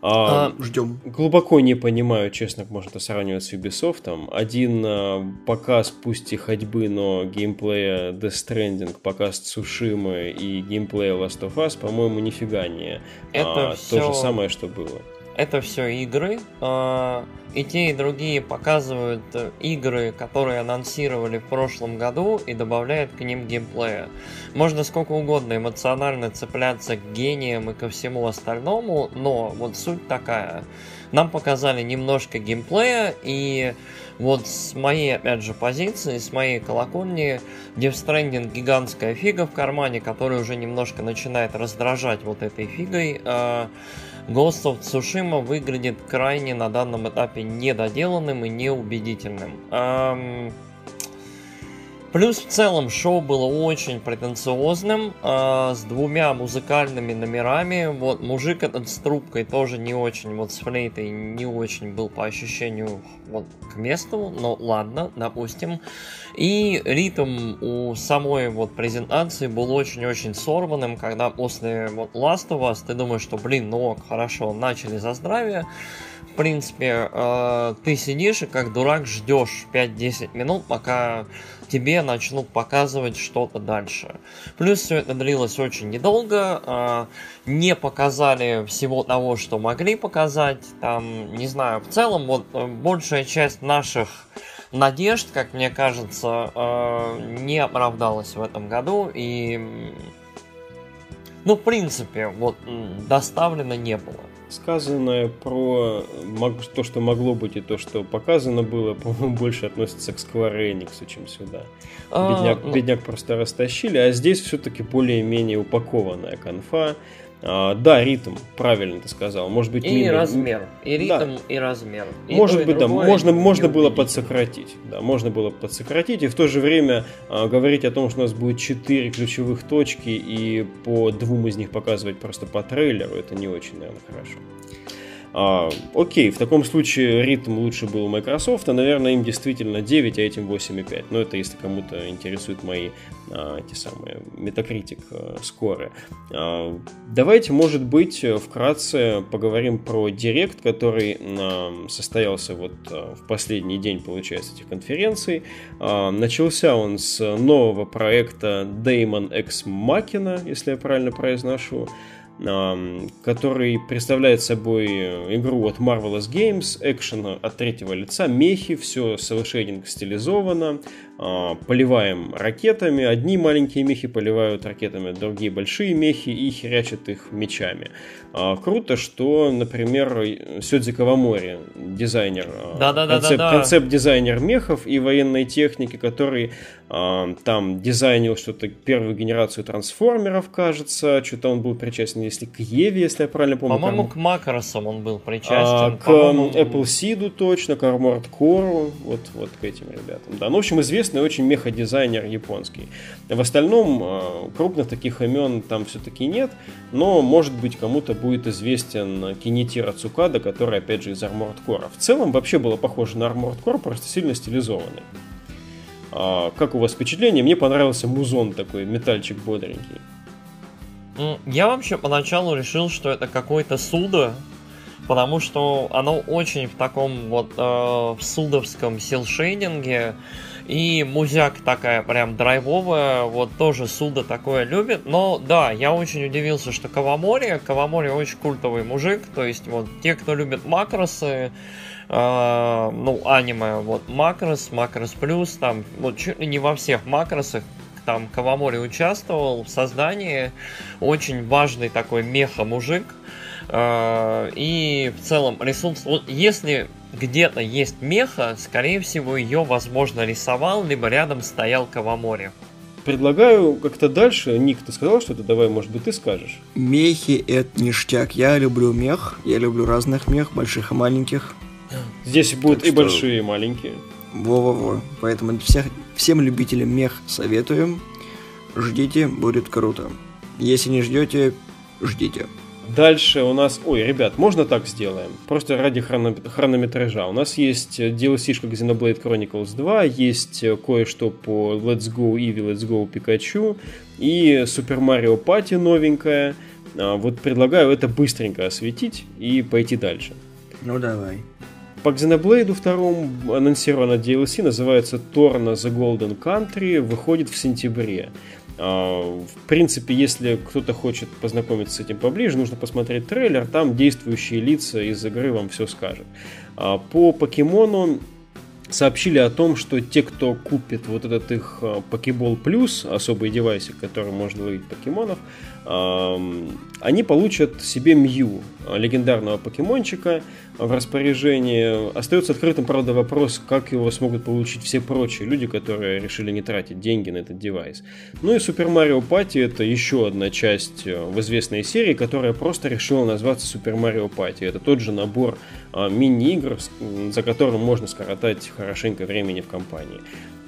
А, а, ждем. Глубоко не понимаю, честно, можно это сравнивать с Ubisoft. Один а, показ, пусть и ходьбы, но геймплея Death Stranding, показ Цушимы и геймплея Last of Us, по-моему, нифига не это а, все... то же самое, что было. Это все игры. А, и те, и другие показывают э, игры, которые анонсировали в прошлом году, и добавляют к ним геймплея. Можно сколько угодно эмоционально цепляться к гениям и ко всему остальному, но вот суть такая. нам показали немножко геймплея, и вот с моей, опять же, позиции, с моей колокольни, Death Stranding гигантская фига в кармане, которая уже немножко начинает раздражать вот этой фигой. Ghost of Tsushima выглядит крайне на данном этапе недоделанным и неубедительным. Плюс в целом шоу было очень претенциозным, э, с двумя музыкальными номерами. Вот мужик этот с трубкой тоже не очень, вот с флейтой не очень был по ощущению вот к месту, но ладно, допустим. И ритм у самой вот презентации был очень-очень сорванным, когда после вот Last of Us ты думаешь, что блин, ну хорошо, начали за здравие. В принципе, э, ты сидишь и как дурак ждешь 5-10 минут, пока тебе начнут показывать что-то дальше. Плюс все это длилось очень недолго, э, не показали всего того, что могли показать. Там, не знаю, в целом вот э, большая часть наших надежд, как мне кажется, э, не оправдалась в этом году и ну, в принципе, вот доставлено не было сказанное про то, что могло быть, и то, что показано было, по-моему, больше относится к Square Enix, чем сюда. А, бедняк, а, бедняк просто растащили, а здесь все-таки более-менее упакованная конфа. А, да, ритм, правильно ты сказал. Может быть, и мимо... размер. И ритм, да. и размер. И Может быть, да, можно, можно было подсократить. Да, можно было подсократить. И в то же время а, говорить о том, что у нас будет четыре ключевых точки, и по двум из них показывать просто по трейлеру, это не очень, наверное, хорошо. А, окей, в таком случае ритм лучше был у Microsoft, а, наверное, им действительно 9, а этим 8,5. Но это если кому-то интересуют мои а, те самые Metacritic а, скоры. А, давайте, может быть, вкратце поговорим про Директ, который а, состоялся вот а, в последний день, получается, этих конференций. А, начался он с нового проекта Daemon X Machina, если я правильно произношу который представляет собой игру от Marvelous Games, экшен от третьего лица, мехи, все совершенненько стилизовано, поливаем ракетами, одни маленькие мехи поливают ракетами, другие большие мехи и херячат их мечами. А, круто, что, например, Сёдзи Кавамори, дизайнер, да, да, концепт, да, да, концепт-дизайнер мехов и военной техники, который а, там дизайнил что-то, первую генерацию трансформеров, кажется, что-то он был причастен, если к Еве, если я правильно помню. По-моему, к Макросам он был причастен. А, к Apple Seed точно, к Armored Core, вот, вот к этим ребятам. Да, ну, в общем, известный очень меходизайнер японский. В остальном, крупных таких имен там все-таки нет, но, может быть, кому-то будет известен Кинетира Цукада, который, опять же, из Armored Core. В целом, вообще было похоже на Armored Core, просто сильно стилизованный. А, как у вас впечатление? Мне понравился музон такой, метальчик бодренький. Я вообще поначалу решил, что это какой-то судо, потому что оно очень в таком вот э, судовском силшейдинге, и музяк такая прям драйвовая, вот тоже Суда такое любит. Но да, я очень удивился, что Кавамори, Кавамори очень культовый мужик, то есть вот те, кто любит макросы, э, ну, аниме, вот макрос, макрос плюс, там, вот чуть ли не во всех макросах там Кавамори участвовал в создании, очень важный такой меха-мужик, э, и в целом ресурс, вот если где-то есть меха, скорее всего, ее, возможно, рисовал, либо рядом стоял Кавамори. Предлагаю как-то дальше. Ник, ты сказал что-то? Давай, может быть, ты скажешь. Мехи — это ништяк. Я люблю мех. Я люблю разных мех, больших и маленьких. Здесь будут так и что... большие, и маленькие. Во-во-во. Поэтому всех, всем любителям мех советуем. Ждите, будет круто. Если не ждете, ждите. Дальше у нас... Ой, ребят, можно так сделаем? Просто ради хрон... хронометража. У нас есть DLC-шка Xenoblade Chronicles 2, есть кое-что по Let's Go Eevee, Let's Go Pikachu и Super Mario Party новенькая. А, вот предлагаю это быстренько осветить и пойти дальше. Ну давай. По Xenoblade 2 анонсирована DLC, называется Torna The Golden Country, выходит в сентябре. А, в принципе, если кто-то хочет познакомиться с этим поближе, нужно посмотреть трейлер, там действующие лица из игры вам все скажут. А, по покемону сообщили о том, что те, кто купит вот этот их Pokeball Plus, особый девайсик, который можно ловить покемонов, они получат себе Мью, легендарного покемончика. в распоряжении. Остается открытым, правда, вопрос, как его смогут получить все прочие люди, которые решили не тратить деньги на этот девайс. Ну и Super Mario Party это еще одна часть э, в известной серии, которая просто решила назваться Super Mario Party. Это тот же набор а, мини-игр, за которым можно скоротать хорошенько времени в компании.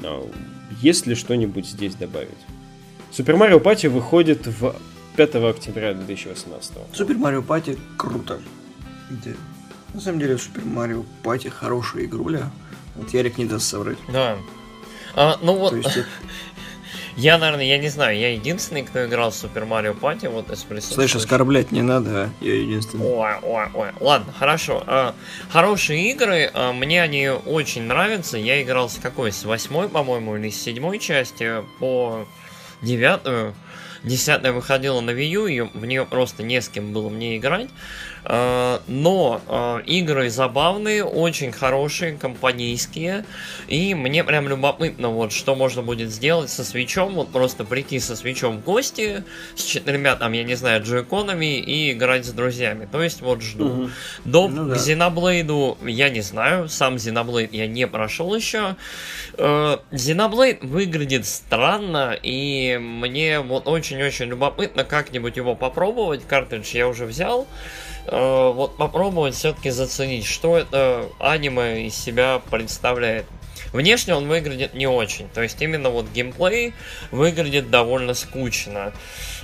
А, есть ли что-нибудь здесь добавить? Super Mario Party выходит в 5 октября 2018. Super Mario Party круто. На самом деле, Super Mario Party хорошая игруля. Вот Ярик не даст соврать. Да. А, ну вот, есть, я, наверное, я не знаю, я единственный, кто играл в Super Mario Party, вот из присутствующих. Слышь, оскорблять не надо, а? я единственный. Ой, ой, ой. Ладно, хорошо. А, хорошие игры, а, мне они очень нравятся. Я играл с какой? С восьмой, по-моему, или с седьмой части по девятую. Десятая выходила на Wii U, и в нее просто не с кем было мне играть. Э, но э, игры забавные, очень хорошие, компанейские. И мне прям любопытно, вот что можно будет сделать со свечом. Вот просто прийти со свечом в гости, с четырьмя, там, я не знаю, джойконами и играть с друзьями. То есть вот жду. Угу. До ну, да. Xenoblade я не знаю, сам Xenoblade я не прошел еще. Э, Xenoblade выглядит странно, и мне вот очень-очень любопытно как-нибудь его попробовать. Картридж я уже взял. Э, вот попробовать все-таки заценить, что это аниме из себя представляет. Внешне он выглядит не очень, то есть именно вот геймплей выглядит довольно скучно.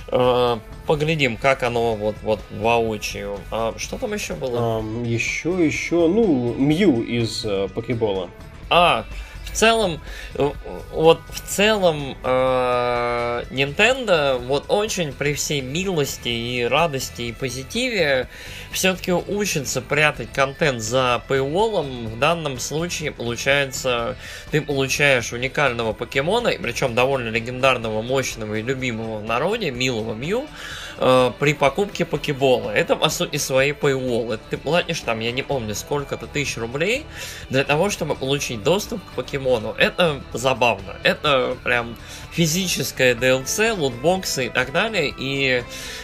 Э, поглядим, как оно вот, вот воочию. А что там еще было? Um, еще, еще, ну, Мью из uh, Покебола. А, в целом, э, вот в целом э, Nintendo вот очень при всей милости и радости и позитиве все-таки учится прятать контент за paywall. В данном случае получается, ты получаешь уникального покемона, причем довольно легендарного, мощного и любимого в народе, милого Мью, э, при покупке покебола. Это, по сути, своей paywall. Ты платишь там, я не помню, сколько-то тысяч рублей для того, чтобы получить доступ к покемону. Это забавно. Это прям физическое DLC, лутбоксы и так далее. И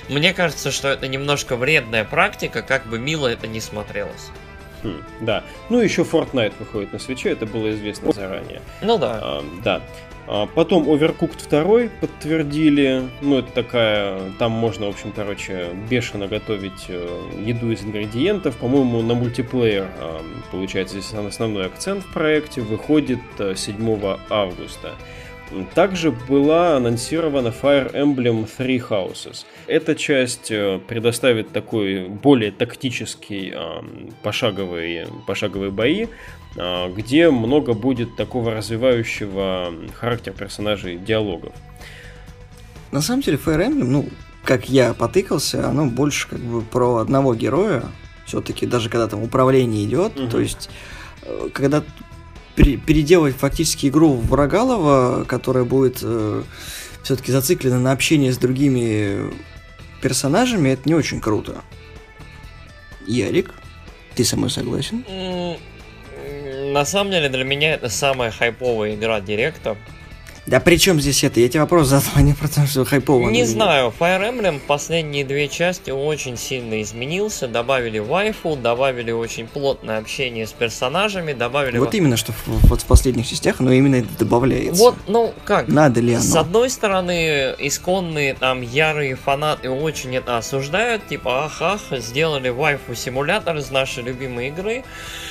мне кажется, что это немножко вредная практика, как бы мило это не смотрелось. Хм, да. Ну, еще Fortnite выходит на свече, это было известно заранее. Ну да. А, да. А потом Overcooked 2 подтвердили. Ну, это такая... Там можно, в общем, короче, бешено готовить э, еду из ингредиентов. По-моему, на мультиплеер, э, получается, здесь основной акцент в проекте. Выходит 7 э, августа. Также была анонсирована Fire Emblem Three Houses. Эта часть предоставит такой более тактический пошаговый, пошаговые бои, где много будет такого развивающего характер персонажей диалогов. На самом деле Fire Emblem, ну, как я потыкался, оно больше как бы про одного героя. Все-таки даже когда там управление идет, угу. то есть э, когда переделать фактически игру в Рогалова, которая будет э, все-таки зациклена на общение с другими персонажами, это не очень круто. Ярик, ты со мной согласен? На самом деле для меня это самая хайповая игра Директа. Да при чем здесь это? Я тебе вопрос задал, а не про то, что хайпово. Не знаю, Fire Emblem последние две части очень сильно изменился. Добавили вайфу, добавили очень плотное общение с персонажами, добавили... Вот именно, что в, вот в последних частях оно именно это добавляется. Вот, ну как? Надо ли оно? С одной стороны, исконные там ярые фанаты очень это осуждают, типа, ах, ах, сделали вайфу-симулятор из нашей любимой игры.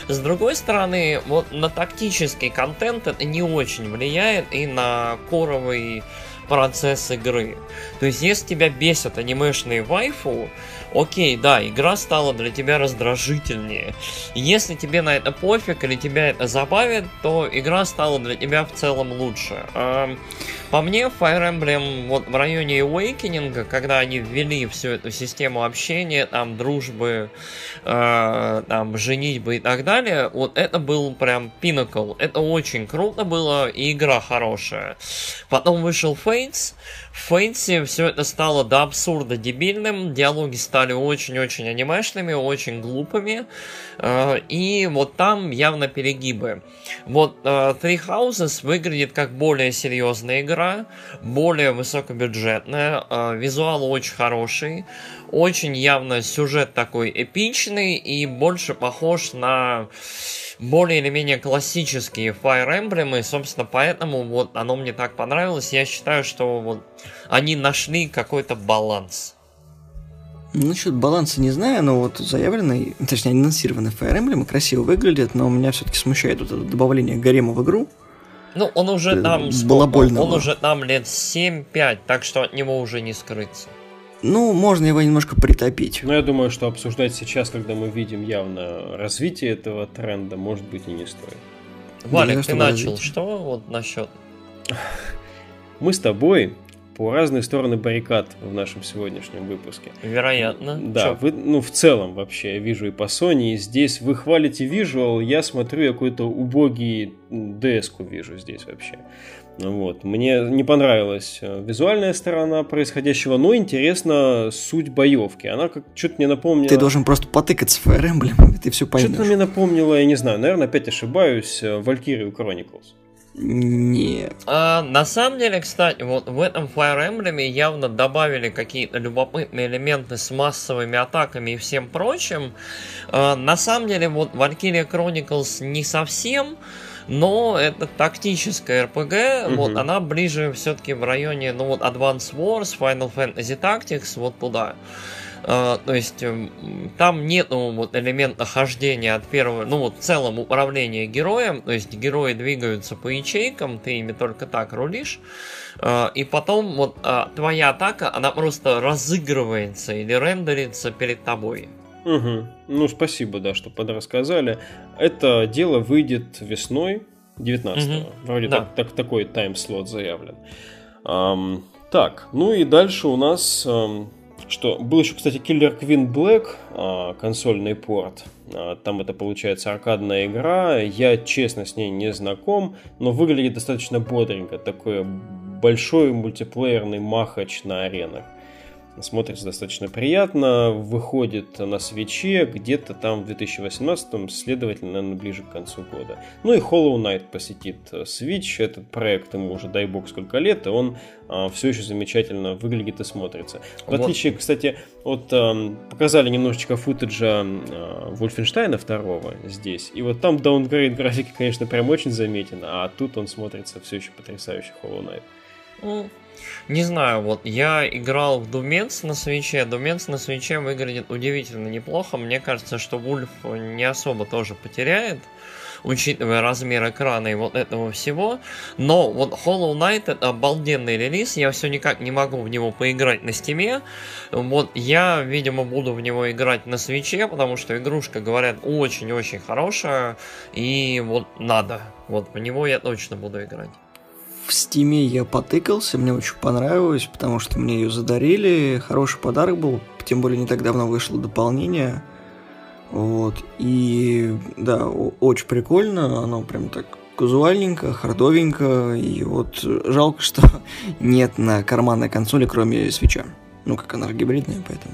С другой стороны, вот на тактический контент это не очень влияет и на коровый процесс игры. То есть, если тебя бесят анимешные вайфу, окей, да, игра стала для тебя раздражительнее. Если тебе на это пофиг или тебя это забавит, то игра стала для тебя в целом лучше. По мне, Fire Emblem вот в районе Awakening, когда они ввели всю эту систему общения, там, дружбы, э, там, женитьбы и так далее, вот это был прям pinnacle. Это очень круто было, и игра хорошая. Потом вышел Fates. В Фейте все это стало до абсурда дебильным, диалоги стали очень-очень анимешными, очень глупыми, э, и вот там явно перегибы. Вот э, Three Houses выглядит как более серьезная игра, более высокобюджетная, э, визуал очень хороший, очень явно сюжет такой эпичный и больше похож на более или менее классические Fire Emblem, и, собственно, поэтому вот оно мне так понравилось. Я считаю, что вот они нашли какой-то баланс. Ну, насчет баланса не знаю, но вот заявленный, точнее, анонсированный Fire Emblem красиво выглядит, но меня все-таки смущает вот это добавление гарема в игру. Ну, он уже э, там... Балабольного. Он уже там лет 7-5, так что от него уже не скрыться. Ну, можно его немножко притопить. Но я думаю, что обсуждать сейчас, когда мы видим явно развитие этого тренда, может быть и не стоит. Валик, ты начал. Развитие. Что вот насчет? Мы с тобой по разные стороны баррикад в нашем сегодняшнем выпуске. Вероятно. Да, вы, ну в целом вообще я вижу и по Sony, и здесь вы хвалите визуал, я смотрю какой-то убогий деску вижу здесь вообще. Вот. Мне не понравилась э, визуальная сторона происходящего, но интересна суть боевки. Она как что-то мне напомнила... Ты должен просто потыкаться в Fire Emblem, и ты все поймешь. Что-то мне напомнило, я не знаю, наверное, опять ошибаюсь, э, Valkyrie Chronicles. Нет. А, на самом деле, кстати, вот в этом Fire Emblem явно добавили какие-то любопытные элементы с массовыми атаками и всем прочим. А, на самом деле, вот Valkyria Chronicles не совсем, но это тактическая RPG, угу. вот она ближе все-таки в районе, ну вот Advance Wars, Final Fantasy Tactics, вот туда. Uh, то есть эм, там нет вот элемента хождения от первого, ну вот в целом управления героем, то есть герои двигаются по ячейкам, ты ими только так рулишь, uh, и потом вот uh, твоя атака, она просто разыгрывается или рендерится перед тобой. Угу. Ну, спасибо, да, что подрассказали. Это дело выйдет весной 19-го. Угу. Вроде да. так, так, такой тайм-слот заявлен. Um, так, ну и дальше у нас... Um, что был еще, кстати, Killer Queen Black, а, консольный порт. А, там это получается аркадная игра. Я, честно, с ней не знаком, но выглядит достаточно бодренько. Такой большой мультиплеерный махач на аренах смотрится достаточно приятно, выходит на свече где-то там в 2018, следовательно, наверное, ближе к концу года. Ну и Hollow Knight посетит э, Switch, этот проект ему уже, дай бог, сколько лет, и он а, все еще замечательно выглядит и смотрится. В вот. отличие, кстати, от... А, показали немножечко футажа а, Вольфенштейна второго здесь, и вот там даунгрейд графики, конечно, прям очень заметен, а тут он смотрится все еще потрясающе Hollow Knight. Не знаю, вот я играл в Думенс на свече. Думенс на свече выглядит удивительно неплохо. Мне кажется, что Вульф не особо тоже потеряет учитывая размер экрана и вот этого всего. Но вот Hollow Knight это обалденный релиз, я все никак не могу в него поиграть на Steam е. Вот я, видимо, буду в него играть на Switch е, потому что игрушка, говорят, очень-очень хорошая, и вот надо. Вот по него я точно буду играть. В Steam е я потыкался, мне очень понравилось, потому что мне ее задарили, хороший подарок был, тем более не так давно вышло дополнение. Вот, и да, очень прикольно, оно прям так казуальненько, хардовенько, и вот жалко, что нет на карманной консоли, кроме свеча. Ну, как она гибридная, поэтому.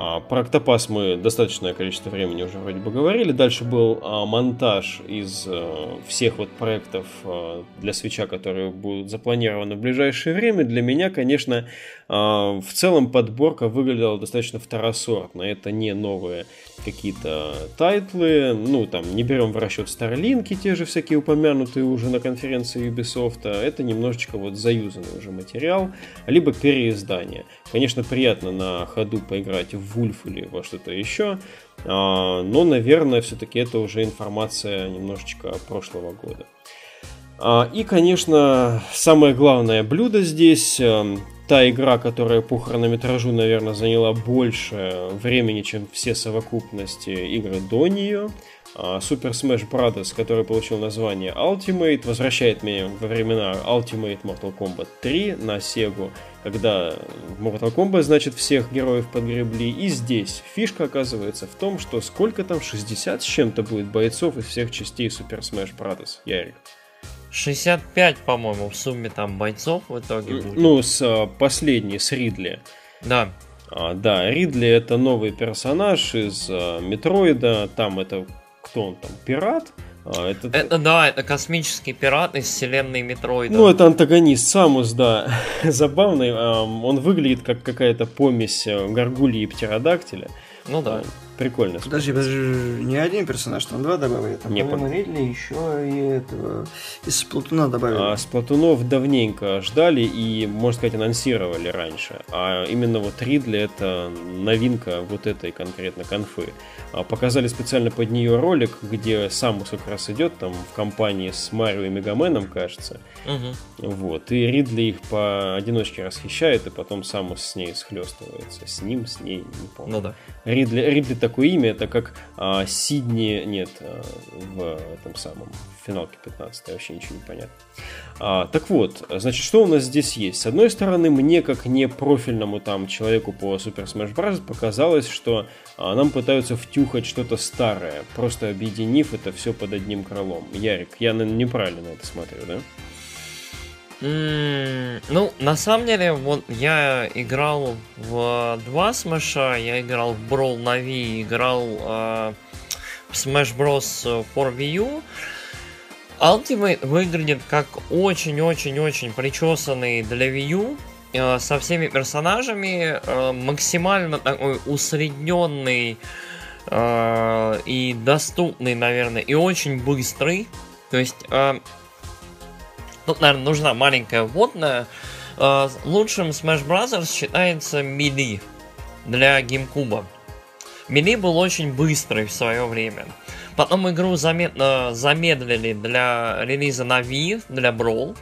А, про Octopus мы достаточное количество времени уже вроде бы говорили. Дальше был а, монтаж из а, всех вот проектов а, для свеча, которые будут запланированы в ближайшее время. Для меня, конечно, в целом подборка выглядела достаточно второсортно. Это не новые какие-то title ы. Ну, там, не берем в расчет Starlink и, те же всякие упомянутые уже на конференции Ubisoft. Это немножечко вот заюзанный уже материал. Либо переиздание. Конечно, приятно на ходу поиграть в Wolf или во что-то еще. А, но, наверное, все-таки это уже информация немножечко прошлого года. А, и, конечно, самое главное блюдо здесь эм, та игра, которая по хронометражу, наверное, заняла больше времени, чем все совокупности игры до нее. А, Super Smash Bros., который получил название Ultimate, возвращает меня во времена Ultimate Mortal Kombat 3 на Sega, когда Mortal Kombat, значит, всех героев подгребли. И здесь фишка оказывается в том, что сколько там, 60 с чем-то будет бойцов из всех частей Super Smash Bros. Ярик. 65, по-моему, в сумме там бойцов в итоге будет. Ну, с а, последней, с Ридли. Да. А, да, Ридли это новый персонаж из а, Метроида. Там это кто он там? Пират? А, это... это да, это космический пират из вселенной Метроида. Ну, это антагонист Самус, да. Забавный. Он выглядит как какая-то помесь э, горгульи и птеродактиля. Ну да. Прикольно. Подожди, подожди, не один персонаж, там два добавили. Там, не, помимо Ридли еще и этого из Сплатуна добавили. А Сплатунов давненько ждали и, можно сказать, анонсировали раньше. А именно вот Ридли это новинка вот этой конкретно конфы. А показали специально под нее ролик, где Самус как раз идет там в компании с Марио и Мегаменом, кажется. Угу. Вот. И Ридли их по одиночке расхищает, и потом Самус с ней схлестывается. С ним, с ней, не помню. Ну да. Ридли, Ридли такое имя, это как а, Сидни, нет, а, в этом самом в финалке 15, вообще ничего не понятно. А, так вот, значит, что у нас здесь есть? С одной стороны, мне, как не профильному там человеку по Super Smash Bros. показалось, что а, нам пытаются втюхать что-то старое, просто объединив это все под одним крылом. Ярик, я, наверное, неправильно на это смотрю, да? Ну, на самом деле, вот я играл в два смеша, я играл в Brawl на Wii, играл э, в Smash Bros. for Wii U. Ultimate выглядит как очень-очень-очень причесанный для Wii U, э, со всеми персонажами, э, максимально такой усредненный э, и доступный, наверное, и очень быстрый. То есть э, Тут, наверное, нужна маленькая вводная. Э, лучшим Smash Bros. считается Мили для GameCube. Мили был очень быстрый в свое время. Потом игру заметно замедлили для релиза на Wii, для Brawl.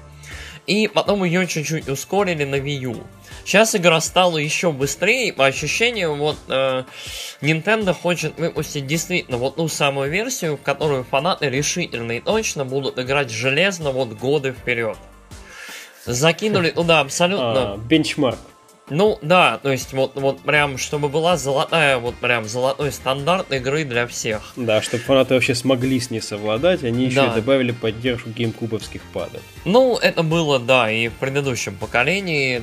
И потом ее чуть-чуть ускорили на Wii U. Сейчас игра стала еще быстрее, по ощущениям, вот э, Nintendo хочет выпустить действительно вот ту самую версию, в которую фанаты решительно и точно будут играть железно вот годы вперед. Закинули туда абсолютно... А, бенчмарк. Ну да, то есть вот, вот прям, чтобы была золотая, вот прям золотой стандарт игры для всех. Да, чтобы фанаты вообще смогли с ней совладать, они еще да. и добавили поддержку геймкубовских падов. Ну, это было, да, и в предыдущем поколении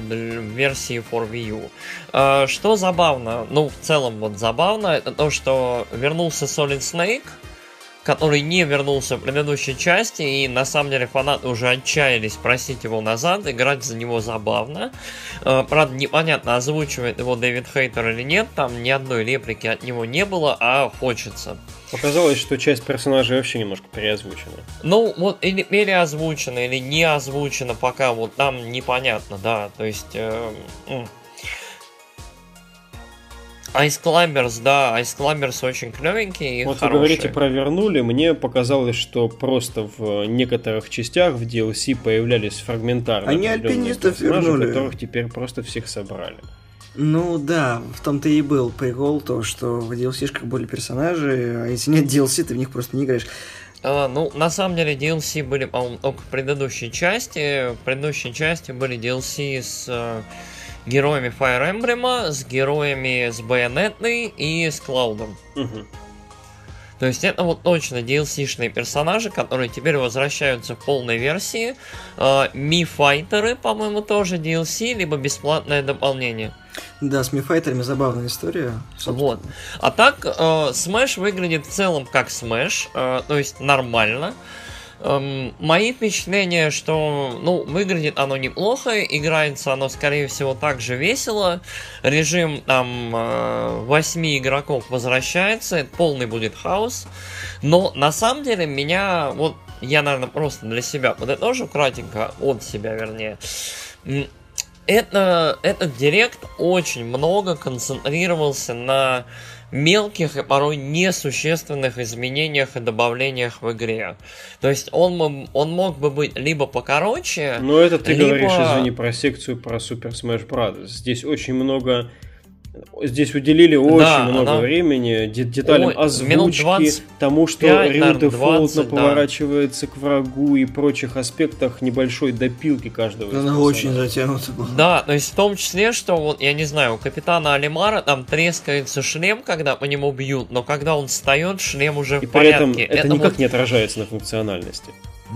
версии for Wii U. А, что забавно, ну, в целом вот забавно, это то, что вернулся Solid Snake, который не вернулся в предыдущей части, и на самом деле фанаты уже отчаялись просить его назад, играть за него забавно. Э, правда, непонятно, озвучивает его Дэвид Хейтер или нет, там ни одной реплики от него не было, а хочется. Показалось, что часть персонажей вообще немножко переозвучена. Ну, вот или переозвучена, или не озвучена, пока вот там непонятно, да, то есть... Э, Ice Climbers, да, Ice Climbers очень клевенький Вот хорошие. вы говорите про вернули, мне показалось, что просто в некоторых частях в DLC появлялись фрагментарно Они альпинистов вернули. которых теперь просто всех собрали. Ну да, в том-то и был прикол, то, что в DLC-шках были персонажи, а если нет DLC, ты в них просто не играешь. Uh, ну, на самом деле, DLC были, по-моему, только в предыдущей части. В предыдущей части были DLC с uh, героями Fire Emblem, с героями с Байонетной и с Клаудом. Угу. То есть это вот точно DLC-шные персонажи, которые теперь возвращаются в полной версии. Ми uh, Файтеры, по-моему, тоже DLC, либо бесплатное дополнение. Да, с Мифайтерами забавная история. Собственно. Вот. А так, э, Smash выглядит в целом как Smash, э, то есть нормально. Эм, мои впечатления, что, ну, выглядит оно неплохо, играется оно, скорее всего, так же весело. Режим там э, 8 игроков возвращается, полный будет хаос. Но на самом деле меня, вот, я, наверное, просто для себя подытожу кратенько, от себя, вернее. Это, этот директ очень много концентрировался на мелких и порой несущественных изменениях и добавлениях в игре. То есть он, он мог бы быть либо покороче, Но это ты либо... говоришь, извини, про секцию про Super Smash Bros. Здесь очень много Здесь уделили очень да, много она... времени деталям Ой, озвучки, тому, что Рил Дефолтно поворачивается к врагу и прочих аспектах небольшой допилки каждого Она очень затянута была. Да, то есть в том числе, что вот, я не знаю, у капитана Алимара там трескается шлем, когда по нему бьют, но когда он встает, шлем уже и в порядке. При этом это, это никак вот... не отражается на функциональности.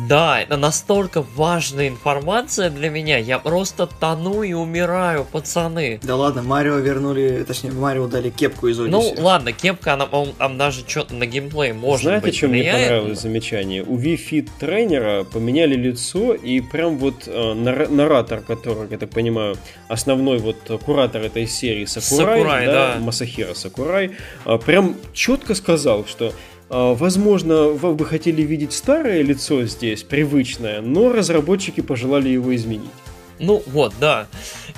Да, это настолько важная информация для меня. Я просто тону и умираю, пацаны. Да ладно, Марио вернули, точнее, Марио дали кепку из Ну Одиссе. ладно, кепка, она, по-моему, там даже что-то на геймплей может Знаете, быть чем мне понравилось замечание? У Wii Fit тренера поменяли лицо, и прям вот э, нар- наратор, который, я так понимаю, основной вот куратор этой серии Сакурай, Сакурай, да. Масахира Сакурай, э, прям четко сказал, что Возможно, вы бы хотели видеть старое лицо здесь, привычное, но разработчики пожелали его изменить. Ну вот, да.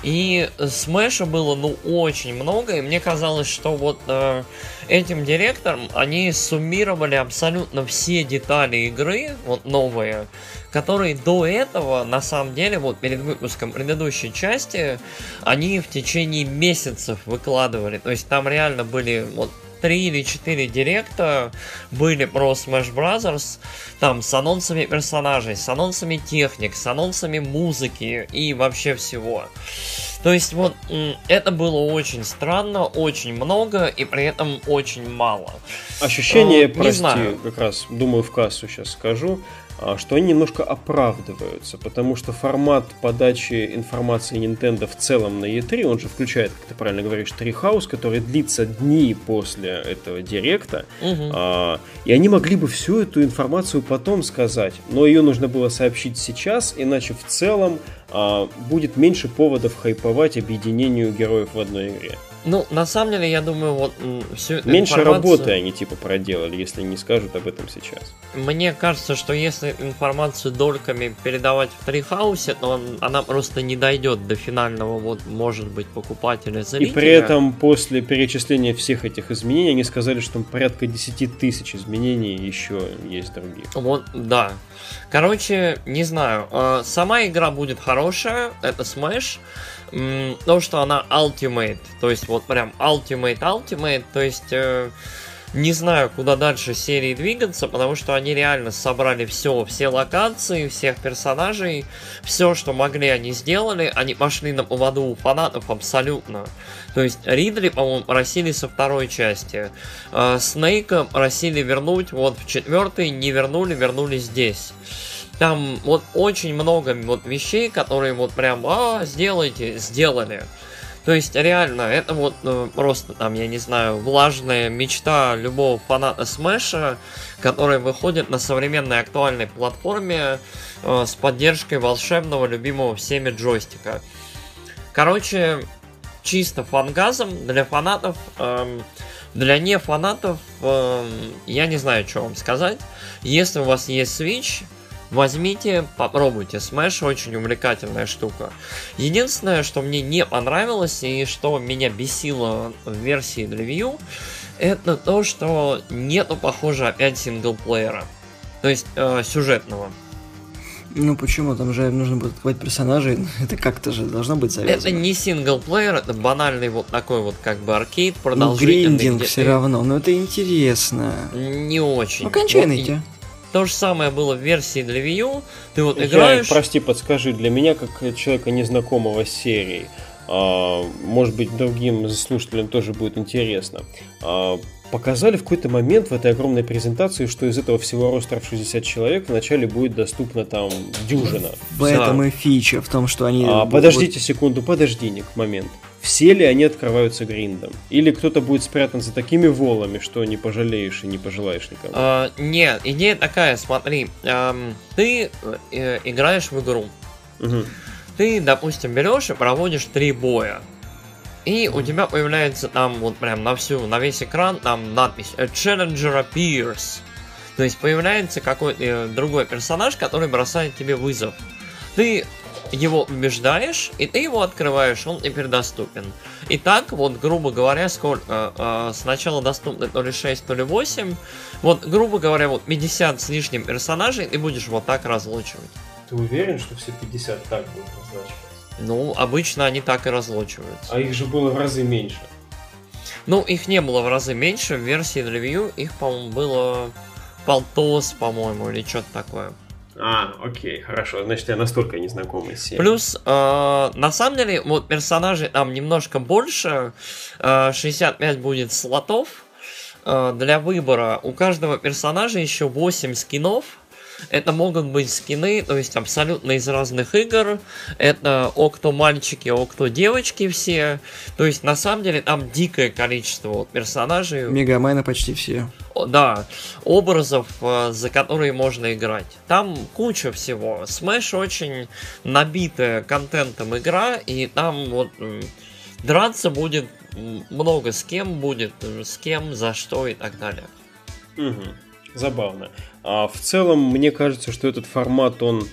И смеша было, ну, очень много, и мне казалось, что вот э, этим директором они суммировали абсолютно все детали игры, вот новые, которые до этого, на самом деле, вот перед выпуском предыдущей части, они в течение месяцев выкладывали. То есть там реально были вот три или четыре директа были про Smash Brothers, там с анонсами персонажей, с анонсами техник, с анонсами музыки и вообще всего. То есть вот это было очень странно, очень много и при этом очень мало. Ощущение, Э, не прости, знаю. как раз, думаю, в кассу сейчас скажу, что они немножко оправдываются, потому что формат подачи информации Nintendo в целом на E3, он же включает, как ты правильно говоришь, Treehouse, который длится дни после этого директа, а, и они могли бы всю эту информацию потом сказать, но ее нужно было сообщить сейчас, иначе в целом а, будет меньше поводов хайповать объединению героев в одной игре. Ну, на самом деле, я думаю, вот всю Меньше информацию- работы они типа проделали, если не скажут об этом сейчас. Мне кажется, что если информацию дольками передавать в Трихаусе, то он- она просто не дойдет до финального, вот, может быть, покупателя И зрителя. при этом после перечисления всех этих изменений они сказали, что там порядка 10 тысяч изменений еще есть других. Вот, да. Короче, не знаю. э, Сама игра будет хорошая, это Smash. То, что она Ultimate, то есть вот прям Ultimate Ultimate, то есть э, не знаю, куда дальше серии двигаться, потому что они реально собрали все, все локации, всех персонажей, все, что могли, они сделали, они пошли на поводу у фанатов абсолютно. То есть Ридли, по-моему, просили со второй части. Э, Снейка просили вернуть вот в четвертый, не вернули, вернули здесь. Там вот очень много вот вещей, которые вот прям, а, сделайте, сделали. То есть реально, это вот э, просто там, я не знаю, влажная мечта любого фаната Смэша, который выходит на современной актуальной платформе э, с поддержкой волшебного, любимого всеми джойстика. Короче, чисто фангазом для фанатов, эм, для не фанатов, эм, я не знаю, что вам сказать. Если у вас есть Switch, возьмите, попробуйте. Smash очень увлекательная штука. Единственное, что мне не понравилось и что меня бесило в версии U, это то, что нету, похоже, опять синглплеера. То есть э, сюжетного. Ну почему? Там же нужно будет открывать персонажей. Это как-то же должно быть завязано. Это не синглплеер, это банальный вот такой вот как бы аркейд Ну, продолжительный. гриндинг где все ты- равно, но это интересно. Не очень. Ну, кончай Вот и найти. То же самое было в версии для Wii U. Ты вот Я, играешь... прости, подскажи, для меня, как человека незнакомого с серией, а, может быть, другим слушателям тоже будет интересно, а, показали в какой-то момент в этой огромной презентации, что из этого всего роста в 60 человек вначале будет доступна там дюжина. В этом и фича, в том, что они... А, вот- подождите секунду, подожди, Ник, момент. Все ли они открываются гриндом? Или кто-то будет спрятан за такими волами, что не пожалеешь и не пожелаешь никому? А, нет, идея такая, смотри. ам, ты э, играешь в игру. Мгм. Ты, допустим, берешь и проводишь три боя. И у тебя появляется там вот прям на всю, на весь экран там надпись «A Challenger appears». То есть появляется какой-то э, другой персонаж, который бросает тебе вызов. Ты его убеждаешь, и ты его открываешь, он теперь доступен. И так, вот, грубо говоря, сколько, э, сначала доступны то ли 6, то ли 8, вот, грубо говоря, вот 50 с лишним персонажей ты будешь вот так разлучивать. Ты уверен, что все 50 так будут назначены? Ну, обычно они так и разлучиваются. А их же было в разы меньше. Ну, их не было в разы меньше, в версии U их, по-моему, было полтос, по-моему, или что-то такое. А, окей, хорошо. Значит, я настолько не знакомый с серией. Плюс, э, на самом деле, вот персонажей там немножко больше, э, 65 будет слотов э, для выбора. У каждого персонажа еще 8 скинов, Это могут быть скины, то есть абсолютно из разных игр. Это окто мальчики, окто девочки все. То есть на самом деле там дикое количество вот, персонажей. Мегамены почти все. Да, образов, э, за которые можно играть. Там куча всего. Smash очень набитая контентом игра, и там вот драться будет много с кем будет, с кем, за что и так далее. Угу. Забавно. А в целом, мне кажется, что этот формат, он...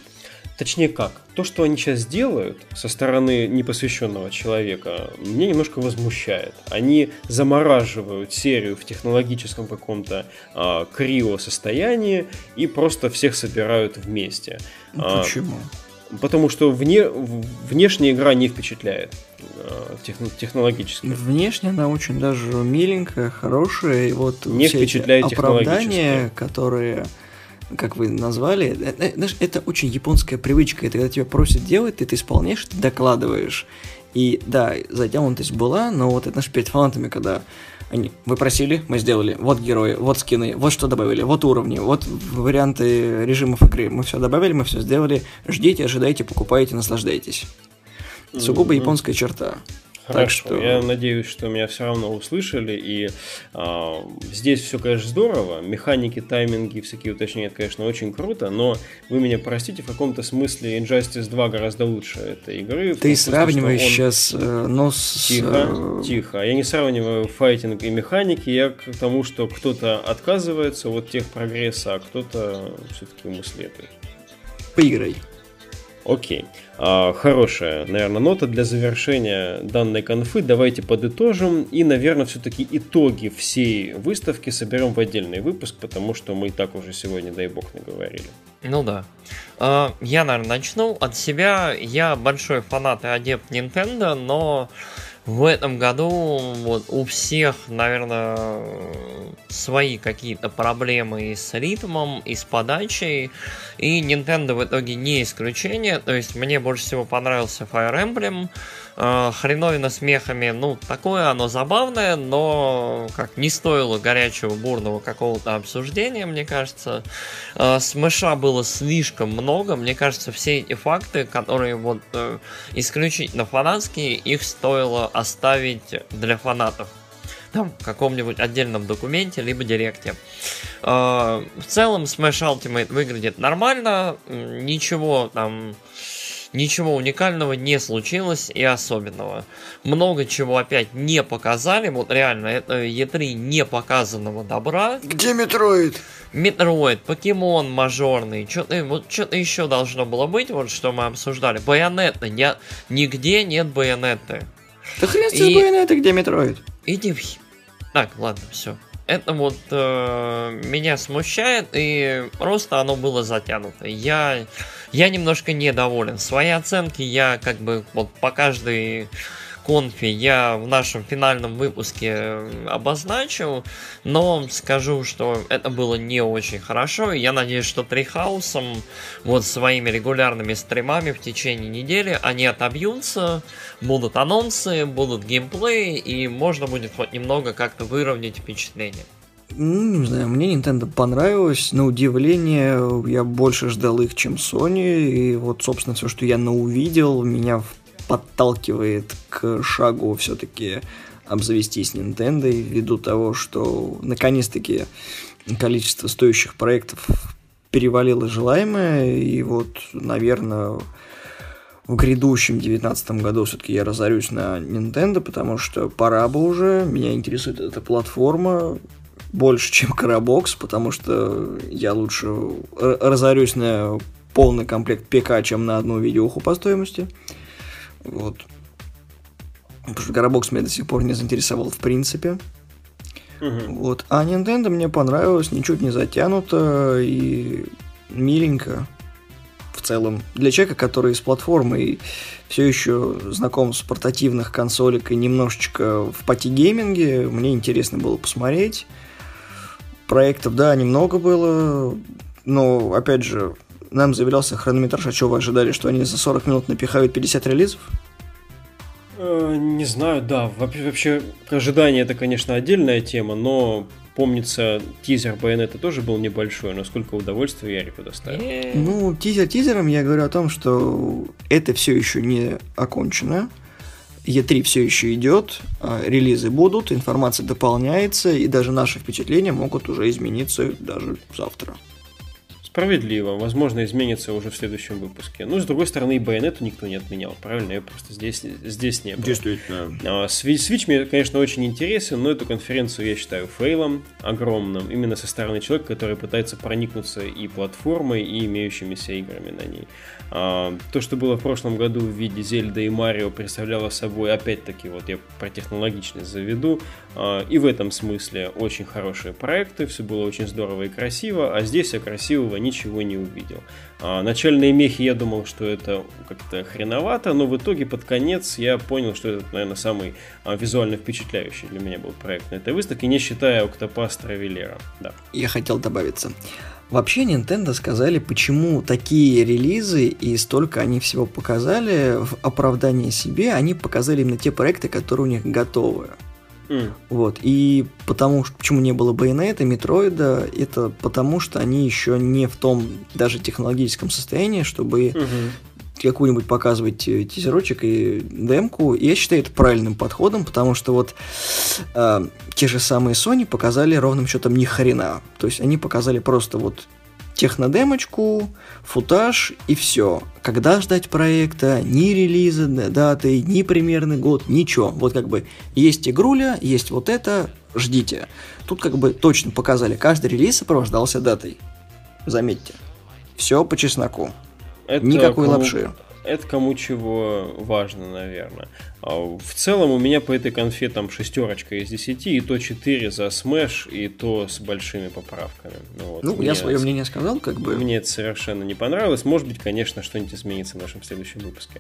Точнее как, то, что они сейчас делают со стороны непосвященного человека, мне немножко возмущает. Они замораживают серию в технологическом каком-то а, крио состоянии и просто всех собирают вместе. А, Почему? А, потому что вне, внешняя игра не впечатляет. Э, технологически. Внешне она очень даже миленькая, хорошая, и вот не все впечатляет эти оправдания, которые как вы назвали, это, э, это очень японская привычка. Это когда тебя просят делать, ты это исполняешь, ты докладываешь. И да, затянутость была, но вот это наш перед фанатами, когда они, вы просили, мы сделали, вот герои, вот скины, вот что добавили, вот уровни, вот варианты режимов игры. Мы все добавили, мы все сделали. Ждите, ожидайте, покупайте, наслаждайтесь. Сугубо японская черта. Хорошо, так что... я надеюсь, что меня все равно услышали, и а, здесь все, конечно, здорово, механики, тайминги, всякие уточнения, это, конечно, очень круто, но вы меня простите, в каком-то смысле Injustice 2 гораздо лучше этой игры. Ты сравниваешь он... сейчас э, нос с... Тихо, э, тихо, я не сравниваю файтинг и механики, я к тому, что кто-то отказывается от тех прогресса, а кто-то все-таки ему следует. Поиграй. Окей. А, хорошая, наверное, нота для завершения данной конфы. Давайте подытожим и, наверное, все-таки итоги всей выставки соберем в отдельный выпуск, потому что мы и так уже сегодня, дай бог, наговорили. Ну да. А, я, наверное, начну от себя. Я большой фанат и адепт Nintendo, но в этом году вот у всех, наверное, свои какие-то проблемы и с ритмом, и с подачей. И Nintendo в итоге не исключение. То есть мне больше всего понравился Fire Emblem. Э, хреновина с мехами, ну, такое оно забавное, но как не стоило горячего, бурного какого-то обсуждения, мне кажется. Э, Smash а было слишком много, мне кажется, все эти факты, которые вот э, исключительно фанатские, их стоило оставить для фанатов там, в каком-нибудь отдельном документе, либо Direct е. в целом, Smash Ultimate выглядит нормально, ничего там Ничего уникального не случилось и особенного. Много чего опять не показали. Вот реально, это E3 не показанного добра. Где Metroid? Metroid, покемон мажорный, что-то вот, что еще должно было быть, вот что мы обсуждали. Bayonetta, не, нигде нет байонеты. Да хрен с байонеты, где Metroid? Иди в... Так, ладно, все. Это вот э, меня смущает, и просто оно было затянуто. Я я немножко недоволен. Свои оценки я как бы вот по каждой конфе я в нашем финальном выпуске обозначил, но скажу, что это было не очень хорошо, я надеюсь, что Трихаусом вот своими регулярными стримами в течение недели они отобьются, будут анонсы, будут геймплей, и можно будет хоть немного как-то выровнять впечатление. Ну, не знаю, мне Nintendo понравилось. На удивление, я больше ждал их, чем Sony. И вот, собственно, все, что я наувидел, меня подталкивает к шагу все-таки обзавестись Nintendo ввиду того, что наконец-таки количество стоящих проектов перевалило желаемое, и вот, наверное, в грядущем 2019 году все-таки я разорюсь на Nintendo, потому что пора бы уже, меня интересует эта платформа, больше, чем Карабокс, потому что я лучше разорюсь на полный комплект ПК, чем на одну видеоху по стоимости. Вот. Потому что Карабокс меня до сих пор не заинтересовал в принципе. Угу. Вот. А Nintendo мне понравилось, ничуть не затянуто и миленько в целом. Для человека, который с платформой все еще знаком с портативных консолек и немножечко в party-gaming е, мне интересно было посмотреть. Проектов, да, немного было, но, опять же, нам заявлялся хронометраж, а что вы ожидали, что они за 40 минут напихают 50 релизов? Э, не знаю, да. Вообще, ожидание это, конечно, отдельная тема, но помнится, тизер Байонета тоже был небольшой, но сколько удовольствия Ярику доставил. Ну, тизер тизером я говорю о том, что это все еще не окончено. E3 все еще идет, а релизы будут, информация дополняется, и даже наши впечатления могут уже измениться даже завтра. Справедливо. Возможно, изменится уже в следующем выпуске. Ну, с другой стороны, и Байонету никто не отменял, правильно? Я просто здесь, здесь не было. Действительно. А, Switch мне, конечно, очень интересен, но эту конференцию я считаю фейлом огромным. Именно со стороны человека, который пытается проникнуться и платформой, и имеющимися играми на ней. А, то, что было в прошлом году в виде Зельда и Марио, представляло собой, опять-таки, вот я про технологичность заведу, а, и в этом смысле очень хорошие проекты, все было очень здорово и красиво, а здесь я красивого ничего не увидел. А, начальные мехи я думал, что это как-то хреновато, но в итоге под конец я понял, что это, наверное, самый визуально впечатляющий для меня был проект на этой выставке, не считая Octopus Traveler. Да. Я хотел добавиться. Вообще Nintendo сказали, почему такие релизы и столько они всего показали в оправдании себе, они показали именно те проекты, которые у них готовы. Mm. Вот. И потому что почему не было Байонета, Метроида, это потому что они еще не в том даже технологическом состоянии, чтобы mm-hmm. Какую-нибудь показывать э, тизерочек и демку. И я считаю это правильным подходом, потому что вот э, те же самые Sony показали ровным счетом ни хрена. То есть они показали просто вот технодемочку, футаж и все. Когда ждать проекта, ни релиза, даты, ни примерный год, ничего. Вот как бы есть игруля, есть вот это, ждите. Тут как бы точно показали, каждый релиз сопровождался датой. Заметьте. Все по чесноку. Это Никакой кому... лапши это кому чего важно, наверное. А в целом у меня по этой конфе там шестерочка из десяти, и то 4 за Smash, и то с большими поправками. Ну, вот, ну я свое мнение сказал, как бы. Мне это совершенно не понравилось. Может быть, конечно, что-нибудь изменится в нашем следующем выпуске.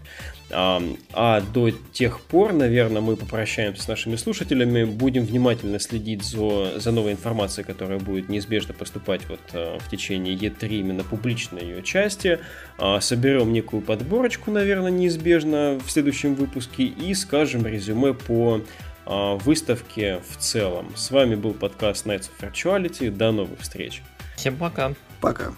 А, а до тех пор, наверное, мы попрощаемся с нашими слушателями, будем внимательно следить за, за новой информацией, которая будет неизбежно поступать вот а, в течение E3, именно публичной ее части. А, соберем некую подборочку, наверное, неизбежно в следующем выпуске и скажем резюме по а, выставке в целом. С вами был подкаст Nights of Virtuality. До новых встреч. Всем пока. Пока.